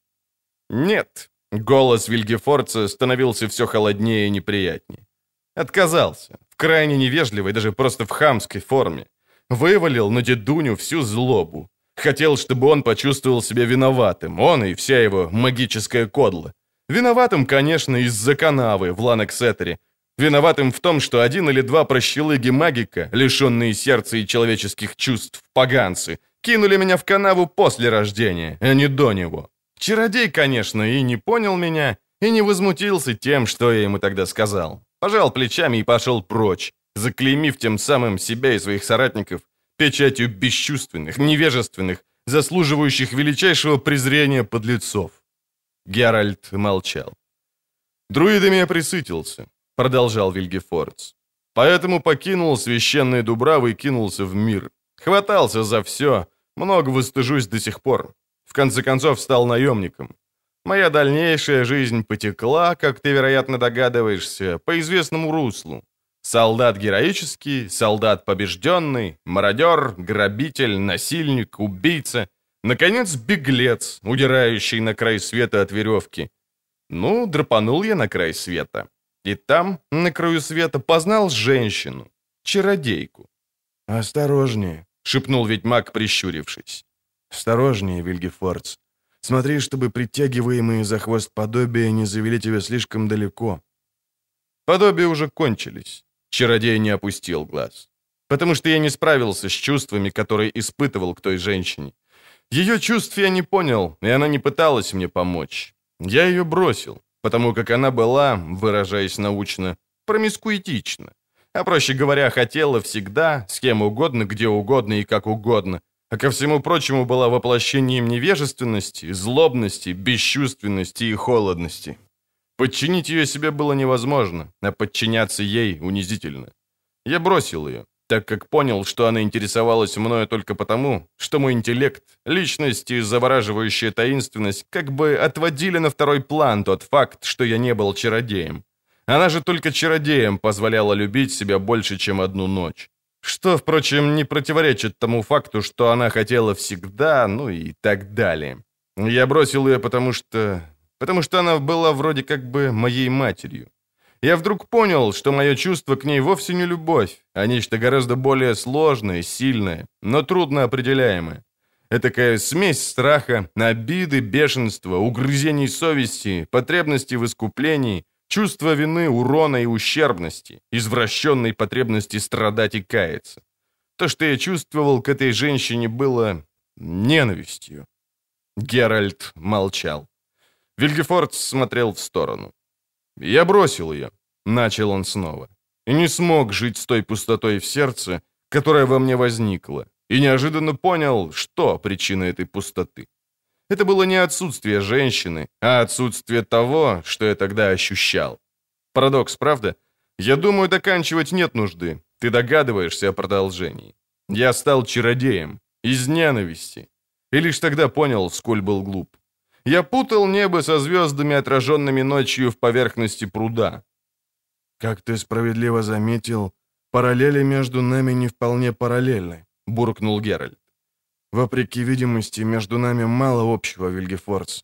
«Нет». Голос Вильгефорца становился все холоднее и неприятнее. Отказался. В крайне невежливой, даже просто в хамской форме. Вывалил на дедуню всю злобу. Хотел, чтобы он почувствовал себя виноватым, он и вся его магическая кодла. Виноватым, конечно, из-за канавы в Ланексетере. Виноватым в том, что один или два прощелыги магика, лишенные сердца и человеческих чувств, поганцы, кинули меня в канаву после рождения, а не до него. Чародей, конечно, и не понял меня, и не возмутился тем, что я ему тогда сказал. Пожал плечами и пошел прочь, заклеймив тем самым себя и своих соратников печатью бесчувственных, невежественных, заслуживающих величайшего презрения подлецов. Геральт молчал. «Друидами я присытился», — продолжал Вильгефордс. «Поэтому покинул священные дубравы и кинулся в мир. Хватался за все, много выстыжусь до сих пор. В конце концов стал наемником. Моя дальнейшая жизнь потекла, как ты, вероятно, догадываешься, по известному руслу. Солдат героический, солдат побежденный, мародер, грабитель, насильник, убийца. Наконец, беглец, удирающий на край света от веревки. Ну, драпанул я на край света. И там, на краю света, познал женщину, чародейку. «Осторожнее», — шепнул ведьмак, прищурившись. «Осторожнее, Вильгефордс. Смотри, чтобы притягиваемые за хвост подобия не завели тебя слишком далеко». Подобия уже кончились. Чародей не опустил глаз. Потому что я не справился с чувствами, которые испытывал к той женщине. Ее чувств я не понял, и она не пыталась мне помочь. Я ее бросил, потому как она была, выражаясь научно, промискуитична. А проще говоря, хотела всегда, с кем угодно, где угодно и как угодно. А ко всему прочему была воплощением невежественности, злобности, бесчувственности и холодности. Подчинить ее себе было невозможно, а подчиняться ей унизительно. Я бросил ее, так как понял, что она интересовалась мною только потому, что мой интеллект, личность и завораживающая таинственность как бы отводили на второй план тот факт, что я не был чародеем. Она же только чародеям позволяла любить себя больше, чем одну ночь. Что, впрочем, не противоречит тому факту, что она хотела всегда, ну и так далее. Я бросил ее, потому что потому что она была вроде как бы моей матерью. Я вдруг понял, что мое чувство к ней вовсе не любовь, а нечто гораздо более сложное, сильное, но трудно определяемое. Этакая смесь страха, обиды, бешенства, угрызений совести, потребности в искуплении, чувства вины, урона и ущербности, извращенной потребности страдать и каяться. То, что я чувствовал к этой женщине, было ненавистью. Геральт молчал. Вильгефорд смотрел в сторону. «Я бросил ее», — начал он снова. «И не смог жить с той пустотой в сердце, которая во мне возникла, и неожиданно понял, что причина этой пустоты. Это было не отсутствие женщины, а отсутствие того, что я тогда ощущал. Парадокс, правда? Я думаю, доканчивать нет нужды. Ты догадываешься о продолжении. Я стал чародеем. Из ненависти. И лишь тогда понял, сколь был глуп. Я путал небо со звездами, отраженными ночью в поверхности пруда. «Как ты справедливо заметил, параллели между нами не вполне параллельны», — буркнул Геральт. «Вопреки видимости, между нами мало общего, Вильгефордс.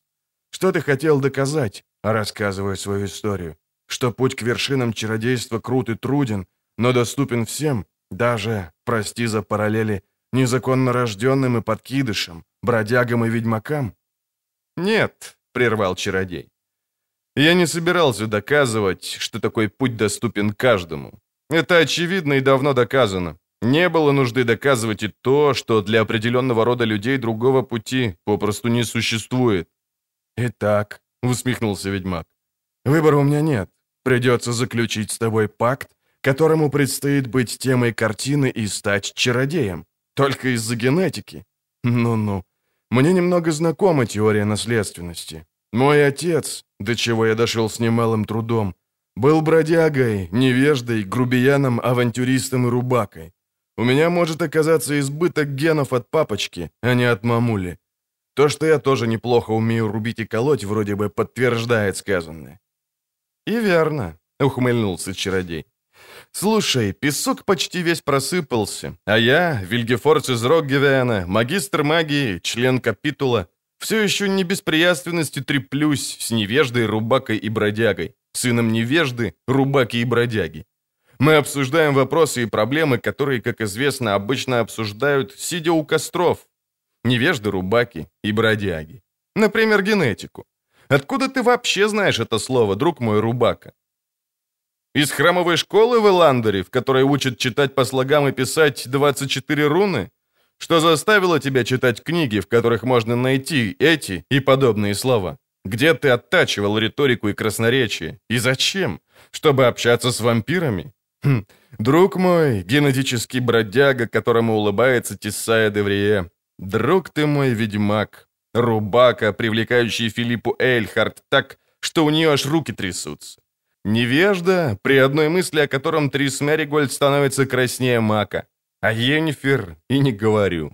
Что ты хотел доказать, рассказывая свою историю? Что путь к вершинам чародейства крут и труден, но доступен всем, даже, прости за параллели, незаконно рожденным и подкидышам, бродягам и ведьмакам? «Нет», — прервал чародей. «Я не собирался доказывать, что такой путь доступен каждому. Это очевидно и давно доказано. Не было нужды доказывать и то, что для определенного рода людей другого пути попросту не существует». «Итак», — усмехнулся ведьмак, — «выбора у меня нет. Придется заключить с тобой пакт, которому предстоит быть темой картины и стать чародеем. Только из-за генетики. Ну-ну, мне немного знакома теория наследственности. Мой отец, до чего я дошел с немалым трудом, был бродягой, невеждой, грубияном, авантюристом и рубакой. У меня может оказаться избыток генов от папочки, а не от мамули. То, что я тоже неплохо умею рубить и колоть, вроде бы подтверждает сказанное. «И верно», — ухмыльнулся чародей. Слушай, песок почти весь просыпался, а я, Вильгефорц из Роггевиана, магистр магии, член капитула, все еще не без приятственности треплюсь с невеждой, рубакой и бродягой, сыном невежды, рубаки и бродяги. Мы обсуждаем вопросы и проблемы, которые, как известно, обычно обсуждают, сидя у костров. Невежды, рубаки и бродяги. Например, генетику. Откуда ты вообще знаешь это слово, друг мой рубака? Из храмовой школы в Эландере, в которой учат читать по слогам и писать 24 руны? Что заставило тебя читать книги, в которых можно найти эти и подобные слова? Где ты оттачивал риторику и красноречие? И зачем? Чтобы общаться с вампирами? Хм, друг мой, генетический бродяга, которому улыбается Тесая Деврие. Друг ты мой, ведьмак. Рубака, привлекающий Филиппу Эльхард так, что у нее аж руки трясутся. Невежда, при одной мысли о котором Трис Мэригольд становится краснее мака. А Йеннифер и не говорю.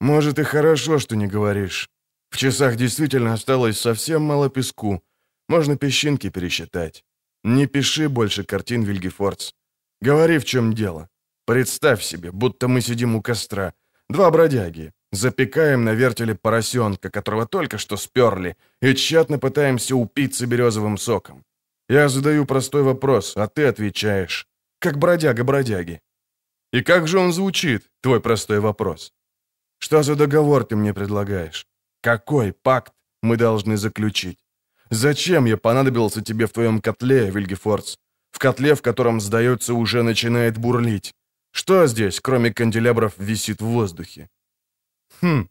Может, и хорошо, что не говоришь. В часах действительно осталось совсем мало песку. Можно песчинки пересчитать. Не пиши больше картин Вильгефордс. Говори, в чем дело. Представь себе, будто мы сидим у костра. Два бродяги. Запекаем на вертеле поросенка, которого только что сперли, и тщетно пытаемся упиться березовым соком. Я задаю простой вопрос, а ты отвечаешь. Как бродяга бродяги. И как же он звучит, твой простой вопрос? Что за договор ты мне предлагаешь? Какой пакт мы должны заключить? Зачем я понадобился тебе в твоем котле, Вильгефордс? В котле, в котором, сдается, уже начинает бурлить. Что здесь, кроме канделябров, висит в воздухе? Хм.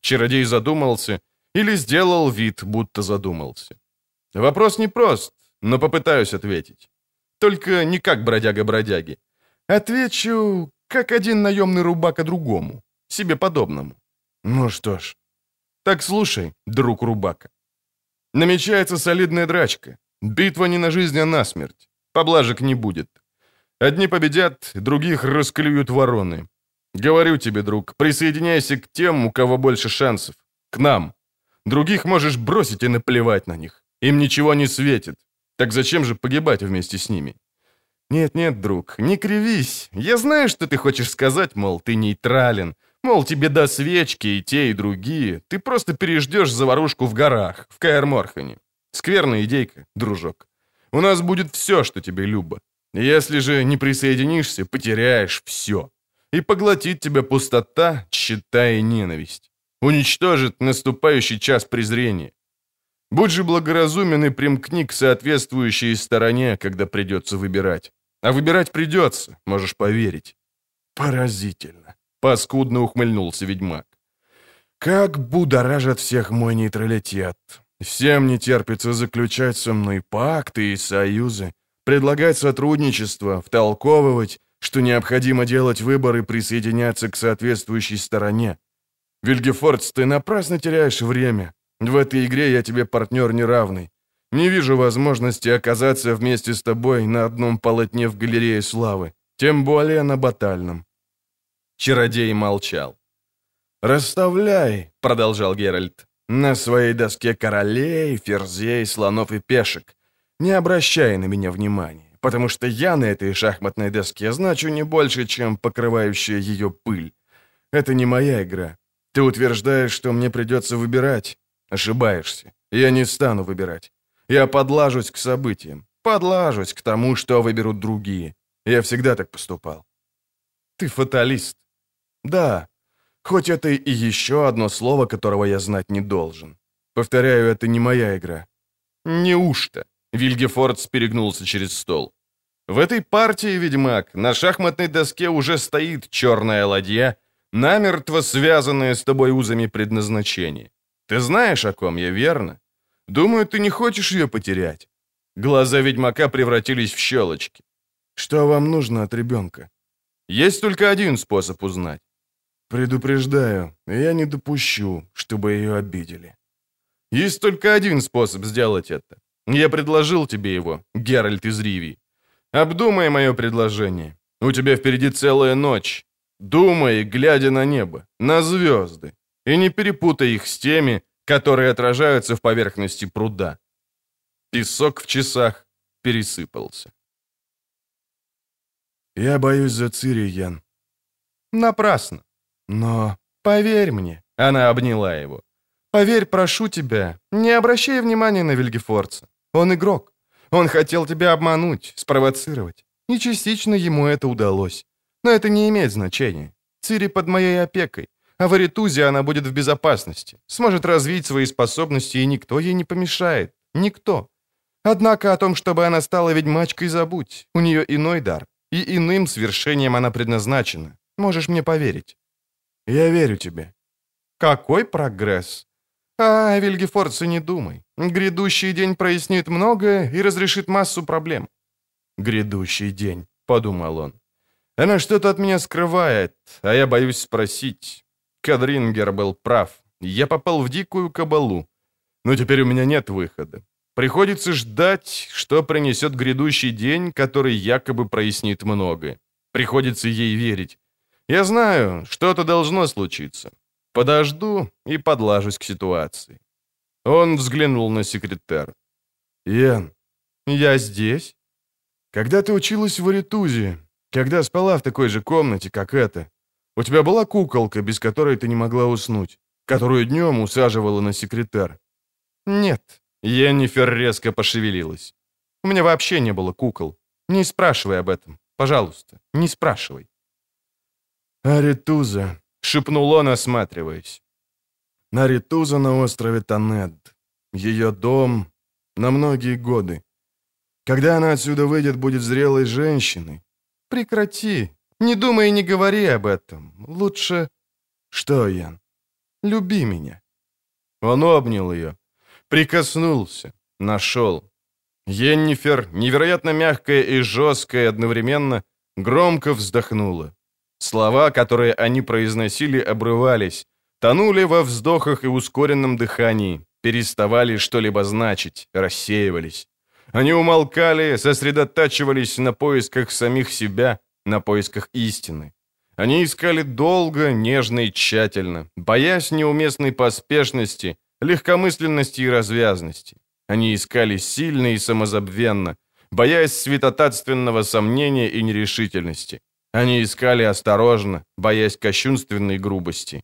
Чародей задумался или сделал вид, будто задумался. Вопрос непрост, но попытаюсь ответить. Только не как бродяга-бродяги. Отвечу, как один наемный рубака другому, себе подобному. Ну что ж. Так слушай, друг рубака. Намечается солидная драчка. Битва не на жизнь, а на смерть. Поблажек не будет. Одни победят, других расклюют вороны. Говорю тебе, друг, присоединяйся к тем, у кого больше шансов. К нам. Других можешь бросить и наплевать на них. Им ничего не светит. Так зачем же погибать вместе с ними? Нет-нет, друг, не кривись. Я знаю, что ты хочешь сказать, мол, ты нейтрален. Мол, тебе до свечки и те, и другие. Ты просто переждешь заварушку в горах, в Каэр-Морхане. Скверная идейка, дружок. У нас будет все, что тебе любо. Если же не присоединишься, потеряешь все и поглотит тебя пустота, считая ненависть. Уничтожит наступающий час презрения. Будь же благоразумен и примкни к соответствующей стороне, когда придется выбирать. А выбирать придется, можешь поверить. Поразительно. Паскудно ухмыльнулся ведьмак. Как будоражит всех мой нейтралитет. Всем не терпится заключать со мной пакты и союзы, предлагать сотрудничество, втолковывать, что необходимо делать выбор и присоединяться к соответствующей стороне. Вильгефордс, ты напрасно теряешь время. В этой игре я тебе партнер неравный. Не вижу возможности оказаться вместе с тобой на одном полотне в галерее славы, тем более на батальном». Чародей молчал. «Расставляй», — продолжал Геральт, — «на своей доске королей, ферзей, слонов и пешек. Не обращай на меня внимания потому что я на этой шахматной доске значу не больше, чем покрывающая ее пыль. Это не моя игра. Ты утверждаешь, что мне придется выбирать. Ошибаешься. Я не стану выбирать. Я подлажусь к событиям. Подлажусь к тому, что выберут другие. Я всегда так поступал. Ты фаталист. Да. Хоть это и еще одно слово, которого я знать не должен. Повторяю, это не моя игра. Неужто? Вильгефордс перегнулся через стол. В этой партии, ведьмак, на шахматной доске уже стоит черная ладья, намертво связанная с тобой узами предназначения. Ты знаешь, о ком я, верно? Думаю, ты не хочешь ее потерять. Глаза ведьмака превратились в щелочки. Что вам нужно от ребенка? Есть только один способ узнать. Предупреждаю, я не допущу, чтобы ее обидели. Есть только один способ сделать это. Я предложил тебе его, Геральт из Ривии. Обдумай мое предложение. У тебя впереди целая ночь. Думай, глядя на небо, на звезды, и не перепутай их с теми, которые отражаются в поверхности пруда. Песок в часах пересыпался. «Я боюсь за Цири, Ян». «Напрасно. Но поверь мне», — она обняла его. «Поверь, прошу тебя, не обращай внимания на Вильгефорца. Он игрок. Он хотел тебя обмануть, спровоцировать. И частично ему это удалось. Но это не имеет значения. Цири под моей опекой. А в Аритузе она будет в безопасности, сможет развить свои способности, и никто ей не помешает. Никто. Однако о том, чтобы она стала ведьмачкой, забудь. У нее иной дар. И иным свершением она предназначена. Можешь мне поверить. Я верю тебе. Какой прогресс? А, Вильгефорце, не думай. Грядущий день прояснит многое и разрешит массу проблем. Грядущий день, подумал он. Она что-то от меня скрывает, а я боюсь спросить. Кадрингер был прав. Я попал в дикую кабалу. Но теперь у меня нет выхода. Приходится ждать, что принесет грядущий день, который якобы прояснит многое. Приходится ей верить. Я знаю, что-то должно случиться. Подожду и подлажусь к ситуации. Он взглянул на секретарь. «Ян, я здесь?» «Когда ты училась в Аритузе, когда спала в такой же комнате, как эта, у тебя была куколка, без которой ты не могла уснуть, которую днем усаживала на секретарь?» «Нет». Йеннифер резко пошевелилась. «У меня вообще не было кукол. Не спрашивай об этом. Пожалуйста, не спрашивай». «Аритуза», — шепнул он, осматриваясь. «Аритуза на острове Танед. Ее дом на многие годы. Когда она отсюда выйдет, будет зрелой женщиной. Прекрати, не думай и не говори об этом. Лучше... Что, Ян? Люби меня. Он обнял ее, прикоснулся, нашел. Йеннифер, невероятно мягкая и жесткая одновременно, громко вздохнула. Слова, которые они произносили, обрывались, тонули во вздохах и ускоренном дыхании, переставали что-либо значить, рассеивались. Они умолкали, сосредотачивались на поисках самих себя, на поисках истины. Они искали долго, нежно и тщательно, боясь неуместной поспешности, легкомысленности и развязности. Они искали сильно и самозабвенно, боясь святотатственного сомнения и нерешительности. Они искали осторожно, боясь кощунственной грубости.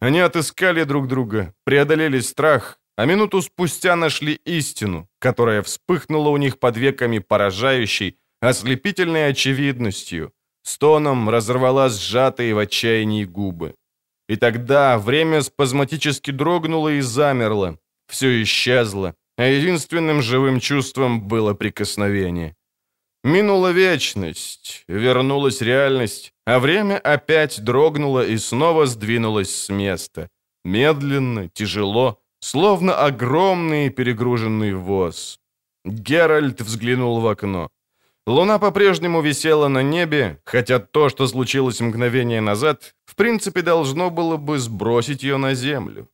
Они отыскали друг друга, преодолели страх, а минуту спустя нашли истину, которая вспыхнула у них под веками поражающей, ослепительной очевидностью, стоном разорвала сжатые в отчаянии губы. И тогда время спазматически дрогнуло и замерло, все исчезло, а единственным живым чувством было прикосновение. Минула вечность, вернулась реальность, а время опять дрогнуло и снова сдвинулось с места. Медленно, тяжело, словно огромный перегруженный воз. Геральт взглянул в окно. Луна по-прежнему висела на небе, хотя то, что случилось мгновение назад, в принципе должно было бы сбросить ее на землю.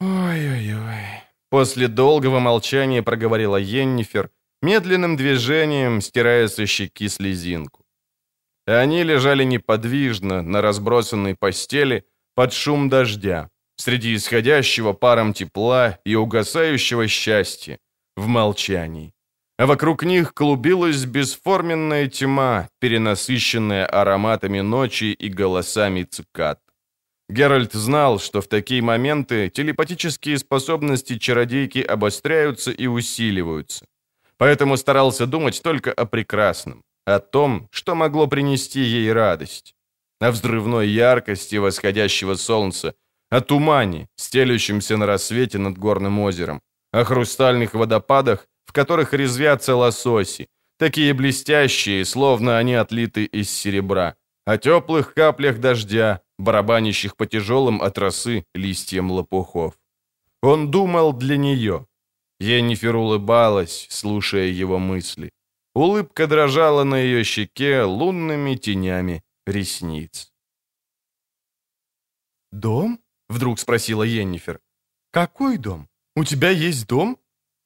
«Ой-ой-ой», — после долгого молчания проговорила Йеннифер, медленным движением стирая со щеки слезинку. Они лежали неподвижно на разбросанной постели под шум дождя, среди исходящего паром тепла и угасающего счастья, в молчании а вокруг них клубилась бесформенная тьма, перенасыщенная ароматами ночи и голосами цикад. Геральт знал, что в такие моменты телепатические способности чародейки обостряются и усиливаются. Поэтому старался думать только о прекрасном, о том, что могло принести ей радость, о взрывной яркости восходящего солнца, о тумане, стелющемся на рассвете над горным озером, о хрустальных водопадах, в которых резвятся лососи, такие блестящие, словно они отлиты из серебра, о теплых каплях дождя, барабанящих по тяжелым от росы листьям лопухов. Он думал для нее. Енифер улыбалась, слушая его мысли. Улыбка дрожала на ее щеке лунными тенями ресниц. «Дом?» — вдруг спросила Енифер. «Какой дом? У тебя есть дом?»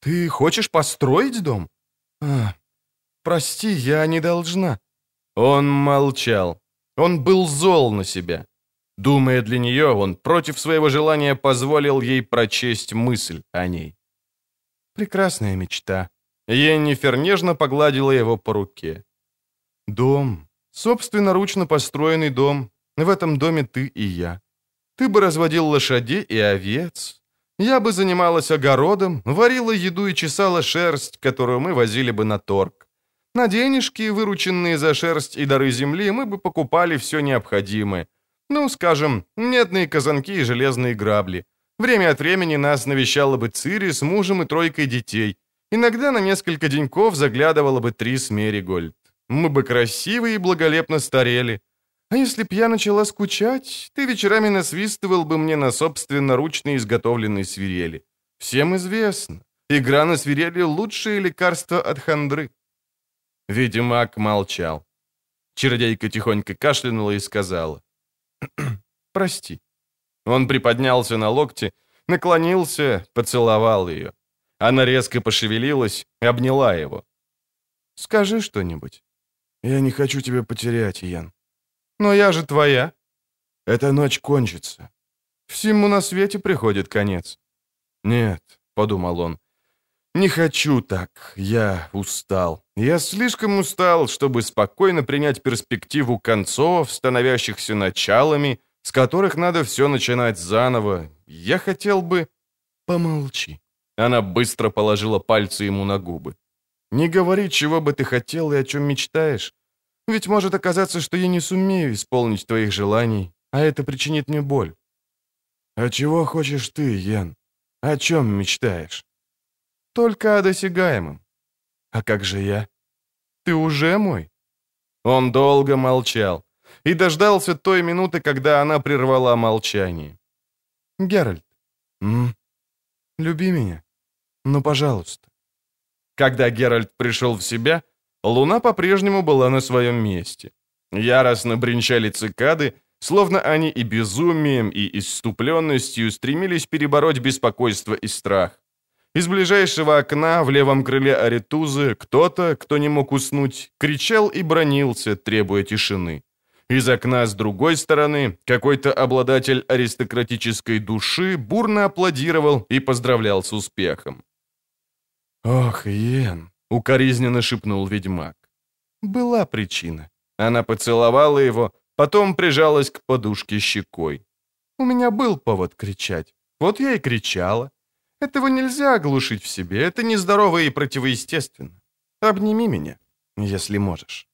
«Ты хочешь построить дом?» «А, прости, я не должна». Он молчал. Он был зол на себя. Думая для нее, он против своего желания позволил ей прочесть мысль о ней. «Прекрасная мечта». Еннифер нежно погладила его по руке. Дом. Собственноручно построенный дом. В этом доме ты и я. Ты бы разводил лошадей и овец. Я бы занималась огородом, варила еду и чесала шерсть, которую мы возили бы на торг. На денежки, вырученные за шерсть и дары земли, мы бы покупали все необходимое. Ну, скажем, медные казанки и железные грабли. Время от времени нас навещала бы Цири с мужем и тройкой детей. Иногда на несколько деньков заглядывала бы Трис Меригольд. Мы бы красиво и благолепно старели. А если б я начала скучать, ты вечерами насвистывал бы мне на собственноручно изготовленной свирели. Всем известно, игра на свирели — лучшее лекарство от хандры». Ведьмак молчал. Чародейка тихонько кашлянула и сказала. «Прости». Он приподнялся на локте, наклонился, поцеловал ее. Она резко пошевелилась, обняла его. «Скажи что-нибудь». «Я не хочу тебя потерять, Ян». «Но я же твоя». «Эта ночь кончится». «Всему на свете приходит конец». «Нет», — подумал он, — «не хочу так. Я устал. Я слишком устал, чтобы спокойно принять перспективу концов, становящихся началами, с которых надо все начинать заново. Я хотел бы...» «Помолчи». Она быстро положила пальцы ему на губы. Не говори, чего бы ты хотел и о чем мечтаешь. Ведь может оказаться, что я не сумею исполнить твоих желаний, а это причинит мне боль. А чего хочешь ты, Ян? О чем мечтаешь? Только о досягаемом. А как же я? Ты уже мой? Он долго молчал и дождался той минуты, когда она прервала молчание. Геральт, м? люби меня. Ну, пожалуйста. Когда Геральт пришел в себя, луна по-прежнему была на своем месте. Яростно бренчали цикады, словно они и безумием, и иступленностью стремились перебороть беспокойство и страх. Из ближайшего окна в левом крыле Аритузы кто-то, кто не мог уснуть, кричал и бронился, требуя тишины. Из окна с другой стороны какой-то обладатель аристократической души бурно аплодировал и поздравлял с успехом. «Ох, Йен!» — укоризненно шепнул ведьмак. Была причина. Она поцеловала его, потом прижалась к подушке щекой. У меня был повод кричать. Вот я и кричала. Этого нельзя оглушить в себе, это нездорово и противоестественно. Обними меня, если можешь.